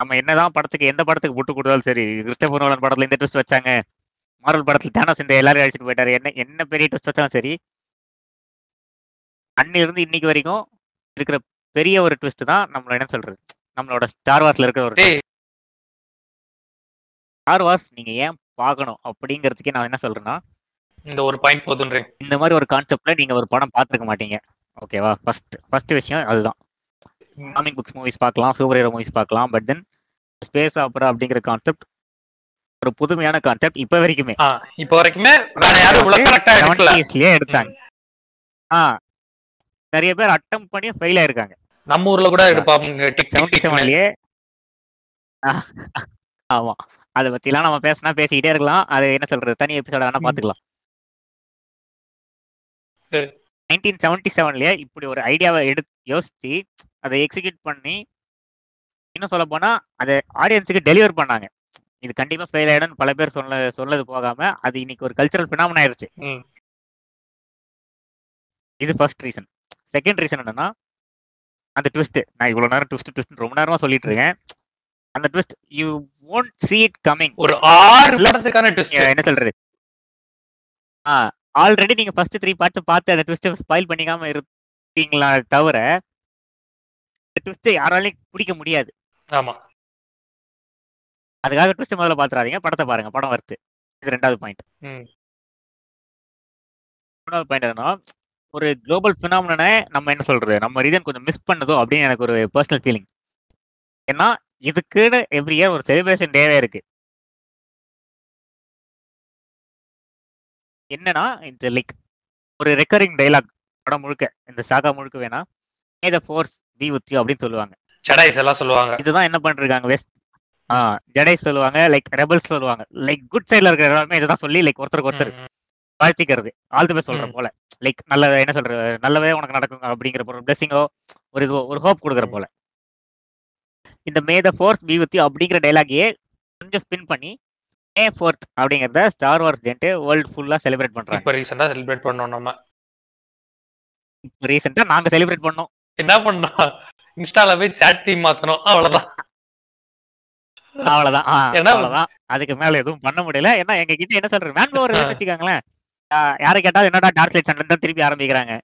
நம்ம என்னதான் படத்துக்கு எந்த படத்துக்கு புட்டு கொடுத்தாலும் சரி கிறிஸ்டபர் நோலன் படத்துல இந்த ட்விஸ்ட் வச்சாங்க மார்வல் படத்துல தேனோஸ் இந்த எல்லாரும் அடிச்சுட்டு போயிட்டாரு என்ன என்ன பெரிய ட்விஸ்ட் வச்சாலும் சரி அன்னில இருந்து இன்னைக்கு வரைக்கும் இருக்கிற பெரிய ஒரு ட்விஸ்ட் தான் நம்மள என்ன சொல்றது? நம்மளோட ஸ்டார் வார்ஸ்ல இருக்கிற ஒரு டேய் ஸ்டார் வார்ஸ் நீங்க ஏன் பார்க்கணும் அப்படிங்கிறதுக்கே நான் என்ன சொல்றேன்னா இந்த ஒரு பாயிண்ட் போதுன்றீங்க. இந்த மாதிரி ஒரு கான்செப்ட்ல நீங்க ஒரு படம் பார்த்துருக்க மாட்டீங்க. ஓகேவா ஃபர்ஸ்ட் ஃபர்ஸ்ட் விஷயம் அதுதான். காமிக் புக்ஸ் மூவிஸ் பார்க்கலாம் சூப்பர் ஹீரோ மூவிஸ் பார்க்கலாம் பட் தென் ஸ்பேஸ் ஆப்பரா அப்படிங்கிற கான்செப்ட் ஒரு புதுமையான கான்செப்ட் இப்ப வரைக்குமே. இப்போ வரைக்குமே வேற யாரும் செவன்டிஸ்லயே எடுத்தாங்க. ஆ நிறைய பேர் அட்டம் பண்ணி ஃபெயில் ஆயிருக்காங்க. நம்ம ஊர்ல கூட எடுப்பாங்க செவன்டி செவன்லயே ஆமா. அதை பத்திலாம் நம்ம பேசினா பேசிக்கிட்டே இருக்கலாம். அது என்ன சொல்றது? தனி எபிசோட வேணா. பாத்துக்கலாம். நைன்டீன் செவன்டி செவன்லயே இப்படி ஒரு ஐடியாவை எடுத்து யோசிச்சு அதை எக்ஸிக்யூட் பண்ணி இன்னும் சொல்ல போனா அதை ஆடியன்ஸுக்கு டெலிவர் பண்ணாங்க. இது கண்டிப்பா ஃபெயில் ஆயிடும்னு பல பேர் சொல்ல சொன்னது போகாம அது இன்னைக்கு ஒரு கல்ச்சரல் பினாமன் ஆயிருச்சு. இது ஃபர்ஸ்ட் ரீசன் செகண்ட் ரீசன் என்னன்னா அந்த ட்விஸ்ட் நான் இவ்வளவு நேரம் ட்விஸ்ட் ட்விஸ்ட் ரொம்ப நேரமா சொல்லிட்டு இருக்கேன். அந்த twist you won't see it coming ஒரு ஆறு என்ன சொல்றது? ஆ ஆல்ரெடி நீங்க ஃபர்ஸ்ட் த்ரீ பார்ட்ஸ் பார்த்து அந்த ட்விஸ்ட் ஸ்பாயில் பண்ணிக்காம இருக்கீங்களா தவிர ட்விஸ்ட் யாராலையும் பிடிக்க முடியாது. ஆமா. அதுக்காக ட்விஸ்ட் முதல்ல பாத்துறாதீங்க. படத்தை பாருங்க. படம் வருது இது ரெண்டாவது பாயிண்ட் ம். மூணாவது பாயிண்ட் என்னன்னா ஒரு குளோபல் ஃபினாமினனை நம்ம என்ன சொல்றது? நம்ம ரீஜன் கொஞ்சம் மிஸ் பண்ணதோ அப்படின்னு எனக்கு ஒரு பர்சனல் ஃபீலிங் ஏன்னா இதுக்குன்னு எவ்ரி இயர் ஒரு செலிப்ரேஷன் டேவே இருக்கு. என்னன்னா இந்த லைக் ஒரு ரெக்கரிங் டைலாக் படம் முழுக்க இந்த சாகா முழுக்க வேணா may the force be with அப்படின்னு சொல்லுவாங்க ஜடைஸ் எல்லாம் சொல்லுவாங்க இதுதான் என்ன பண்ணிருக்காங்க வெஸ்ட் ஆ ஜடை சொல்லுவாங்க லைக் ரெபல்ஸ் சொல்லுவாங்க லைக் குட் சைடுல இருக்கிற எல்லாருமே இதுதான் சொல்லி லைக் ஒருத்தருக்கு ஒருத்தர் ம், ம். வாழ்த்திக்கிறது ஆல்துவே சொல்ற. போல லைக் நல்ல என்ன சொல்றது நல்லதே உனக்கு நடக்கும் அப்படிங்கிற ஒரு பிளெஸிங்கோ ஒரு இதுவோ ஒரு ஹோப் கொடுக்குற. போல இந்த may the force be with அப்படிங்கிற டைலாகையே கொஞ்சம் ஸ்பின் பண்ணி மே ஃபோர்த் அப்படிங்கிறத ஸ்டார் வார்ஸ் டேட்டு வேர்ல்டு ஃபுல்லா செலிப்ரேட் பண்றாங்க. இப்ப ரீசெண்டா செலிப்ரேட் பண்ணோம் நம்ம. இப்போ ரீசெண்டா நாங்க செலிப்ரேட் பண்ணோம். என்ன பண்ணோம் இன்ஸ்டால போய் சாட் தீம் மாத்தணும் அவ்வளவுதான். அவ்வளவுதான். அவ்வளவுதான். அதுக்கு மேல எதுவும் பண்ண முடியல. ஏன்னா எங்க கிட்ட என்ன சொல்றது? Man power வச்சுக்காங்களேன். யாரை கேட்டாலும் என்னடா டார்க் லைட் சண்டை தான் திருப்பி ஆரம்பிக்கிறாங்க.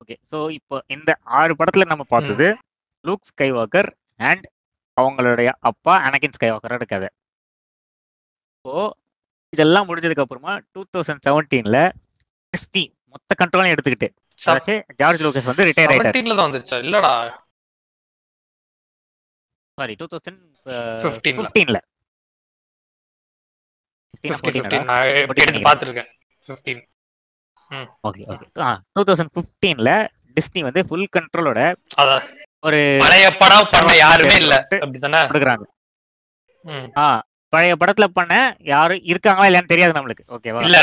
ஓகே சோ இப்போ இந்த ஆறு படத்துல நம்ம பார்த்தது லூக் ஸ்கைவாக்கர் அண்ட் அவங்களுடைய அப்பா அனகின் ஸ்கைவாக்கரோட கதை ஸோ இதெல்லாம் முடிஞ்சதுக்கு அப்புறமா டூ தௌசண்ட் செவன்டீன்ல டிஸ்னி மொத்த கண்ட்ரோலையும் எடுத்துக்கிட்டு ஜார்ஜ் லூகஸ் வந்து ரிட்டையர் ஆயிட்டார். வந்துச்சா இல்லடா. சாரி டூ தௌசண்ட் 15 ல. ஃபிஃப்டீன்ல டிஸ்னி வந்து ஃபுல் கண்ட்ரோலோட ஒரு பழைய படம் பண்ண யாருமே இல்ல. அப்படிதானே கொடுக்குறாங்க. ஆ பழைய படத்துல பண்ண யாரும் இருக்காங்களா இல்லையான்னு தெரியாது நம்மளுக்கு. ஓகேவா இல்ல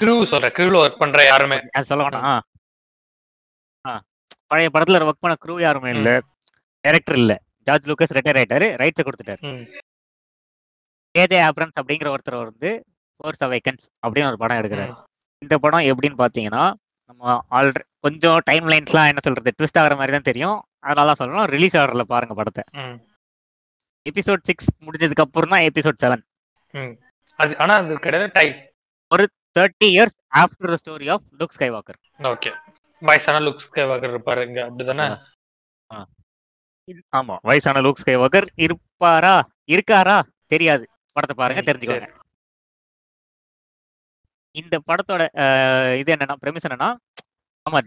கிரூ சொல்றேன் கிரூல ஒர்க் பண்ற யாருமே சொல்ல வேணாம். பழைய படத்துல ஒர்க் பண்ண க்ரூ யாருமே இல்ல. டைரக்டர் இல்ல. ஜார்ஜ் லூக்கஸ் ரிட்டையர் ஆயிட்டாரு. ரைட்ஸ் கொடுத்துட்டாரு. ஏஜே ஆப்ரன்ஸ் அப்படிங்கிற ஒருத்தர் வந்து ஃபோர்ஸ் அவைக்கன்ஸ் அப்படின்னு ஒரு படம் எடுக்கிறாரு. இந்த படம் எப்படின்னு பாத்தீங்கன்னா நம்ம ஆல்ரெடி கொஞ்சம் டைம் லைன்ஸ்லாம் என்ன சொல்றது ட்விஸ்ட் ஆகிற மாதிரி தான் தெரியும். அதனால தான் சொல்லணும் ரிலீஸ் ஆர்டர்ல பாருங்க படத்தை. எபிசோட் சிக்ஸ் முடிஞ்சதுக்கு அப்புறம் தான் எபிசோட் செவன். அது ஆனா அது கிடையாது type thirty years after the story of Luke Skywalker okay வயசான லுக்ஸ் கேவாக்கர் இருப்பாரு இங்க அப்படிதானே? ஆமா வயசான லூக் ஸ்கை வாக்கர் இருப்பாரா இருக்காரா தெரியாது. படத்தை பாருங்க தெரிஞ்சுக்கோங்க. இந்த படத்தோட இது என்னன்னா பிரமிஸ் என்னன்னா ஆமா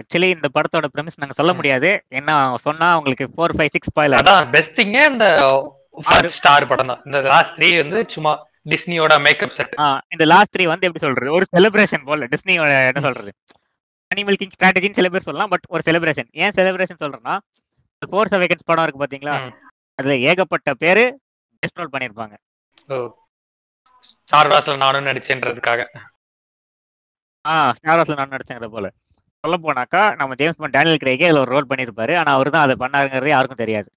ஆக்சுவலி இந்த படத்தோட பிரமிஸ் நாங்க சொல்ல. முடியாது. என்ன சொன்னா உங்களுக்கு ஃபோர் ஃபைவ் சிக்ஸ் பாயில் அதான் பெஸ்ட் திங்கே இந்த ஸ்டார் படம் தான். இந்த லாஸ்ட் த்ரீ வந்து சும்மா டிஸ்னியோட மேக்கப் செட் இந்த லாஸ்ட் த்ரீ வந்து எப்படி சொல்றது? ஒரு செலிப்ரேஷன் போல டிஸ்னியோட என்ன சொல்றது? அனிமல் கிங் ஸ்ட்ராட்டஜின்னு சில பேர் சொல்லலாம் பட் ஒரு செலிப்ரேஷன் ஏன் செலிப்ரேஷன் சொல்றேன்னா ஃபோர்ஸ் அவேகன்ஸ் படம் இருக்கு பாத்தீங்களா. அதுல ஏகப்பட்ட பேரு எக்ஸ்ட்ரோல் பண்ணிருப்பாங்க. ஸ்டார் வாஸ்ல நானும் நடிச்சேன்றதுக்காக. ஆ ஸ்டார் வார்ஸ்ல நான் நடிச்சேங்கிற போல. சொல்ல போனாக்கா நம்ம ஜேம்ஸ் பாண்ட் டேனியல் கிரேக்கே இதுல ஒரு ரோல் பண்ணிருப்பாரு ஆனா அவர் தான் அதை பண்ணாருங்கிறது யாருக்கும் தெரியாது.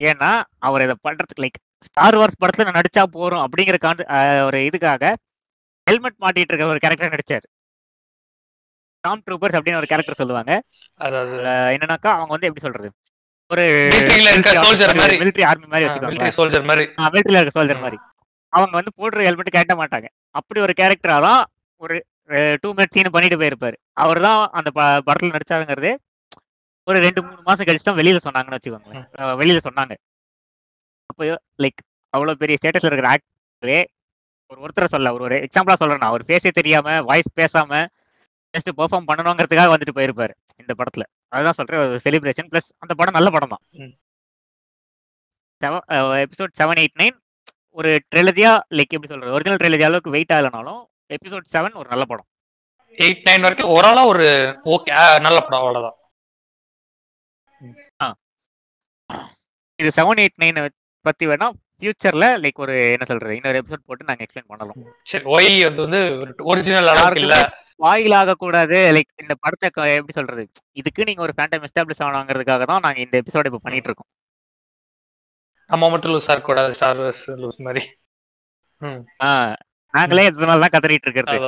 ஏன்னா அவர் இதை பண்றதுக்கு லைக் ஸ்டார் வார்ஸ் படத்துல நான் நடிச்சா போறோம் அப்படிங்கிற கான் ஒரு இதுக்காக ஹெல்மெட் மாட்டிட்டு இருக்க ஒரு கேரக்டர் நடிச்சாரு. டாம் ட்ரூப்பர்ஸ் அப்படின்னு ஒரு கேரக்டர் சொல்லுவாங்க. என்னன்னாக்கா அவங்க வந்து எப்படி சொல்றது? ஒரு. மிலிட்டரி ஆர்மி மாதிரி. வச்சுக்கோங்க மிலிட்டரி சோல்ஜர் மாதிரி. அவங்க வந்து போடுற ஹெல்மெட் கேட்ட மாட்டாங்க. அப்படி ஒரு கேரக்டரா தான் ஒரு டூ மினிட் சீன் பண்ணிட்டு போயிருப்பாரு. அவர் தான் அந்த ப- படத்துல நடிச்சாருங்கிறது ஒரு ரெண்டு மூணு மாசம் கழிச்சு தான் வெளியில சொன்னாங்கன்னு வச்சுக்கோங்களேன். வெளியில சொன்னாங்க. அப்போ லைக் அவ்வளோ பெரிய ஸ்டேட்டஸ்ல இருக்கிற ஆக்டரே ஒரு ஒருத்தரை சொல்ல ஒரு ஒரு எக்ஸாம்பிளா சொல்றேன் ஒரு ஃபேஸே தெரியாம வாய்ஸ் பேசாம ஜஸ்ட் பெர்ஃபார்ம் பண்ணணுங்கிறதுக்காக வந்துட்டு போயிருப்பாரு இந்த படத்துல. அதுதான் சொல்றேன் ஒரு செலிப்ரேஷன் ப்ளஸ் அந்த படம் நல்ல படம் தான். எபிசோட் செவன் எயிட் நைன் ஒரு ட்ரெலஜியா லைக் எப்படி சொல்றது ஒரிஜினல் ட்ரெலஜி அளவுக்கு வெயிட் ஆகலனாலும் எபிசோட் செவன் ஒரு நல்ல படம். எயிட் நைன் வரைக்கும் ஓரளவு ஒரு ஓகே நல்ல படம் அவ்வளவுதான். இது செவன் எயிட் நைன் பத்தி வேணா ஃபியூச்சர்ல லைக் ஒரு என்ன சொல்றது இன்னொரு எபிசோட் போட்டு நாங்க எக்ஸ்பிளைன் பண்ணலாம். சரி ஒய் அது வந்து ஒரிஜினல் அளவுக்கு இல்ல. வாயிலாக கூடாது லைக் இந்த படத்தை எப்படி சொல்றது இதுக்கு நீங்க ஒரு ஃபேண்டம் எஸ்டாப்ளிஷ் ஆகணுங்கிறதுக்காக தான் நாங்க இந்த எபிசோட இப்ப பண்ணிட்டு இருக்கோம். நம்ம மட்டும் லூஸ் இருக்கக்கூடாது ஸ்டார் வார்ஸ் லூஸ் மாதிரி. ம். நாங்களே இதனால தான் கதறிட்டு இருக்கிறது.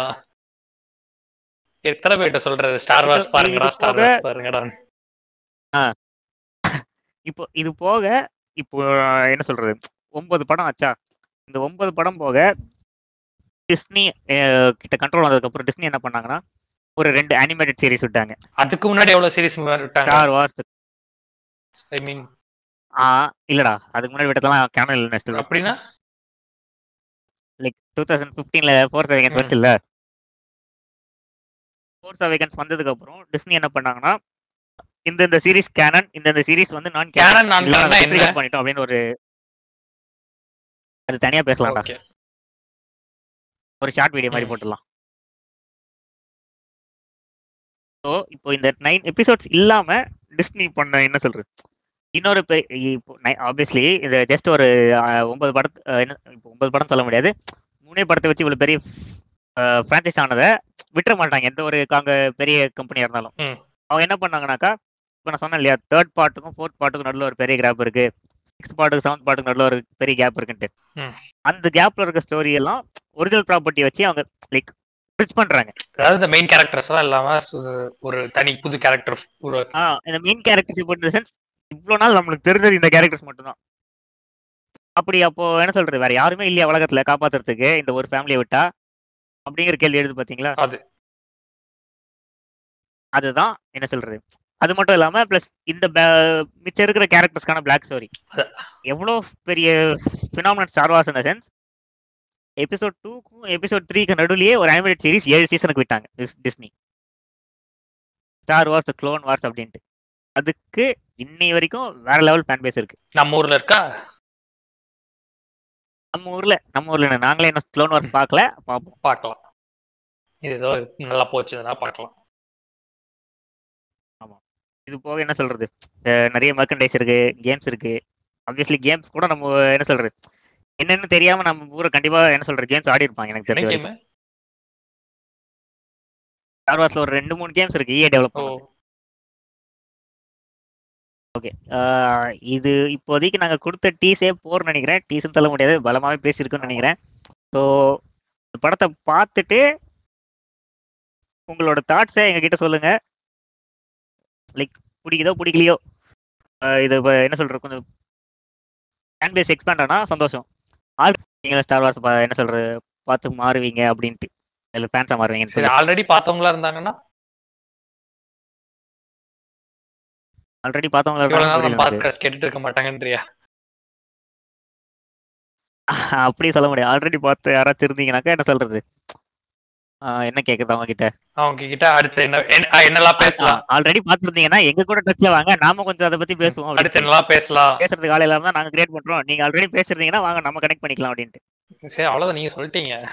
எத்தனை பேர்கிட்ட சொல்றது? ஸ்டார் வார்ஸ் பாருங்கடா ஸ்டார் வார்ஸ் பாருங்கடா இப்போ இது போக இப்போ என்ன சொல்றது? ஒன்பது படம் ஆச்சா? இந்த ஒன்பது படம் போக டிஸ்னி கிட்ட கண்ட்ரோல் வந்ததுக்கு அப்புறம் டிஸ்னி என்ன பண்ணாங்கன்னா ஒரு ரெண்டு அனிமேட்டட் சீரிஸ் விட்டாங்க. அதுக்கு முன்னாடி எவ்வளவு சீரிஸ் விட்டாங்க? ஸ்டார் வார்ஸ் ஐ மீன் ஆ இல்லடா. அதுக்கு முன்னாடி விட்டதெல்லாம் கேனல் நெக்ஸ்ட் அப்படின்னா? லைக் டூ தௌசண்ட் ஃபிஃப்டீன்ல ஃபோர்ஸ் வேகன்ஸ் ம். வச்சுல்ல ஃபோர்ஸ் வேகன்ஸ் வந்ததுக்கு அப்புறம் டிஸ்னி என்ன பண்ணாங்கன்னா இந்த இந்த சீரிஸ் கேனன் இந்த இந்த சீரிஸ் வந்து நான் non-canon என்ன? பண்ணிட்டோம் அப்படின்னு ஒரு அது தனியா பேசலாம்டா. ஒரு ஷார்ட் வீடியோ மாதிரி. போட்டுடலாம். ஸோ இப்போ இந்த நைன் எபிசோட்ஸ் இல்லாம டிஸ்னி பண்ண என்ன சொல்றது? இன்னொரு இப்போ ஆப்வியஸ்லி இது ஜஸ்ட் ஒரு ஒன்பது படத்து என்ன இப்போ ஒன்பது படம் சொல்ல முடியாது. மூணே படத்தை வச்சு இவ்வளவு பெரிய ஃப்ரான்ச்சைஸ் ஆனதை விட்டுற மாட்டாங்க. எந்த ஒரு அங்க பெரிய கம்பெனியா இருந்தாலும். அவங்க என்ன பண்ணாங்கனாக்கா இப்போ நான் சொன்னேன் இல்லையா தேர்ட் பார்ட்டுக்கும் ஃபோர்த் பார்ட்டுக்கும் நடுவில் ஒரு பெரிய கேப் இருக்கு. சிக்ஸ்த் பார்ட்டுக்கு செவன்த் பார்ட்டுக்கு நடுவில் ஒரு பெரிய கேப் இருக்குன்ட்டு. அந்த கேப்ல இருக்க ஸ்டோரி எல்லாம் ஒரிஜினல் ப்ராப்பர்ட்டி வச்சு அவங்க லைக் ரிச் பண்றாங்க. அதாவது இந்த மெயின் கேரக்டர்ஸ் எல்லாம் இல்லாம ஒரு தனி புது கேரக்டர் இந்த மெயின் கேரக்டர்ஸ் இப்போ சென்ஸ் இவ்வளோ நாள் நம்மளுக்கு தெரிஞ்சது இந்த கேரக்டர்ஸ் மட்டும்தான். அப்படி அப்போ என்ன சொல்றது? வேற யாருமே இல்லையா உலகத்துல காப்பாத்துறதுக்கு? இந்த ஒரு ஃபேமிலியை விட்டா? அப்படிங்கிற கேள்வி எழுது பாத்தீங்களா? அது. அதுதான் என்ன சொல்றது? அது மட்டும் இல்லாம பிளஸ் இந்த மிச்சம் இருக்கிற கேரக்டர்ஸ்க்கான பிளாக் ஸ்டோரி. எவ்வளோ பெரிய ஃபினாமினல் ஸ்டார் வாஸ் இந்த சென்ஸ் எபிசோட் டூக்கும் எபிசோட் த்ரீக்கு நடுவுலயே ஒரு அனிமேட் சீரிஸ் ஏழு சீசனுக்கு விட்டாங்க டிஸ்- Disney Star Wars Clone Wars அப்படின்ட்டு. அதுக்கு இன்னி வரைக்கும் வேற லெவல் ஃபேன் பேஸ் இருக்கு. நம்ம ஊர்ல இருக்கா? நம்ம ஊர்ல நம்ம ஊர்ல நாங்களே என்ன க்ளோன் வார்ஸ் பார்க்கல பார்ப்போம். பார்க்கலாம். இது ஏதோ நல்லா போச்சுன்னா பார்க்கலாம். இது போக என்ன சொல்றது? நிறைய மர்க்கண்டைஸ் இருக்கு கேம்ஸ் இருக்கு. ஆப்வியஸ்லி கேம்ஸ் கூட நம்ம என்ன சொல்றது? என்னன்னு தெரியாம நம்ம ஊரை கண்டிப்பா என்ன சொல்றது? கேம்ஸ் ஆடி இருப்பாங்க எனக்கு தெரிஞ்ச ஸ்டார் வார்ஸ்ல ஒரு ரெண்டு மூணு கேம்ஸ் இருக்கு இஏ டெவலப் ஓ பண்ணது இது இப்போதைக்கு நாங்க கொடுத்த டீஸே போர்னு நினைக்கிறேன். டீஸ்னு சொல்ல முடியாது. பலமாவே பேசியிருக்கோம்னு நினைக்கிறேன். ஸோ இந்த படத்தை பார்த்துட்டு உங்களோட தாட்ஸை எங்ககிட்ட சொல்லுங்க. லைக் பிடிக்குதோ பிடிக்கலையோ. இது இப்ப என்ன சொல்றது? கொஞ்சம் ஃபேன் பேஸ் எக்ஸ்பேண்ட் ஆனா சந்தோஷம். ஆல் நீங்களும் ஸ்டார் வார்ஸ் என்ன சொல்றது? பார்த்து மாறுவீங்க அப்படின்ட்டு. அதில் ஃபேன்ஸாக சொல்லி ஆல்ரெடி பார்த்தவங்களா இருந்தாங்கன்னா ஆல்ரெடி. பாட்காஸ்ட் கேட்டுட்டு இருக்க மாட்டாங்கன்றியா? அப்படி சொல்ல முடியாது. ஆல்ரெடி பார்த்து யாராச்சும் இருந்தீங்கன்னாக்கா என்ன சொல்றது? என்ன கேக்குது அவங்க கிட்ட அவங்க கிட்ட அடுத்து என்ன என்ன- ஆ, என்னெல்லாம் பேசலாம்? ஆல்ரெடி பார்த்துருந்தீங்கன்னா எங்க கூட டச்ல வாங்க. நாம கொஞ்சம் அதை பத்தி பேசுவோம் அடுத்து. என்னெல்லாம் பேசலாம்? பேசுறதுக்கு ஆள் இல்லாம நாங்க கிரியேட் பண்றோம். நீங்க ஆல்ரெடி பேசுறீங்கன்னா வாங்க நம்ம கனெக்ட் பண்ணிக்கலாம் அப்படின்ட்டு. சரி அவ்வளவுதான். நீங்க சொல்லிட்டீங்க.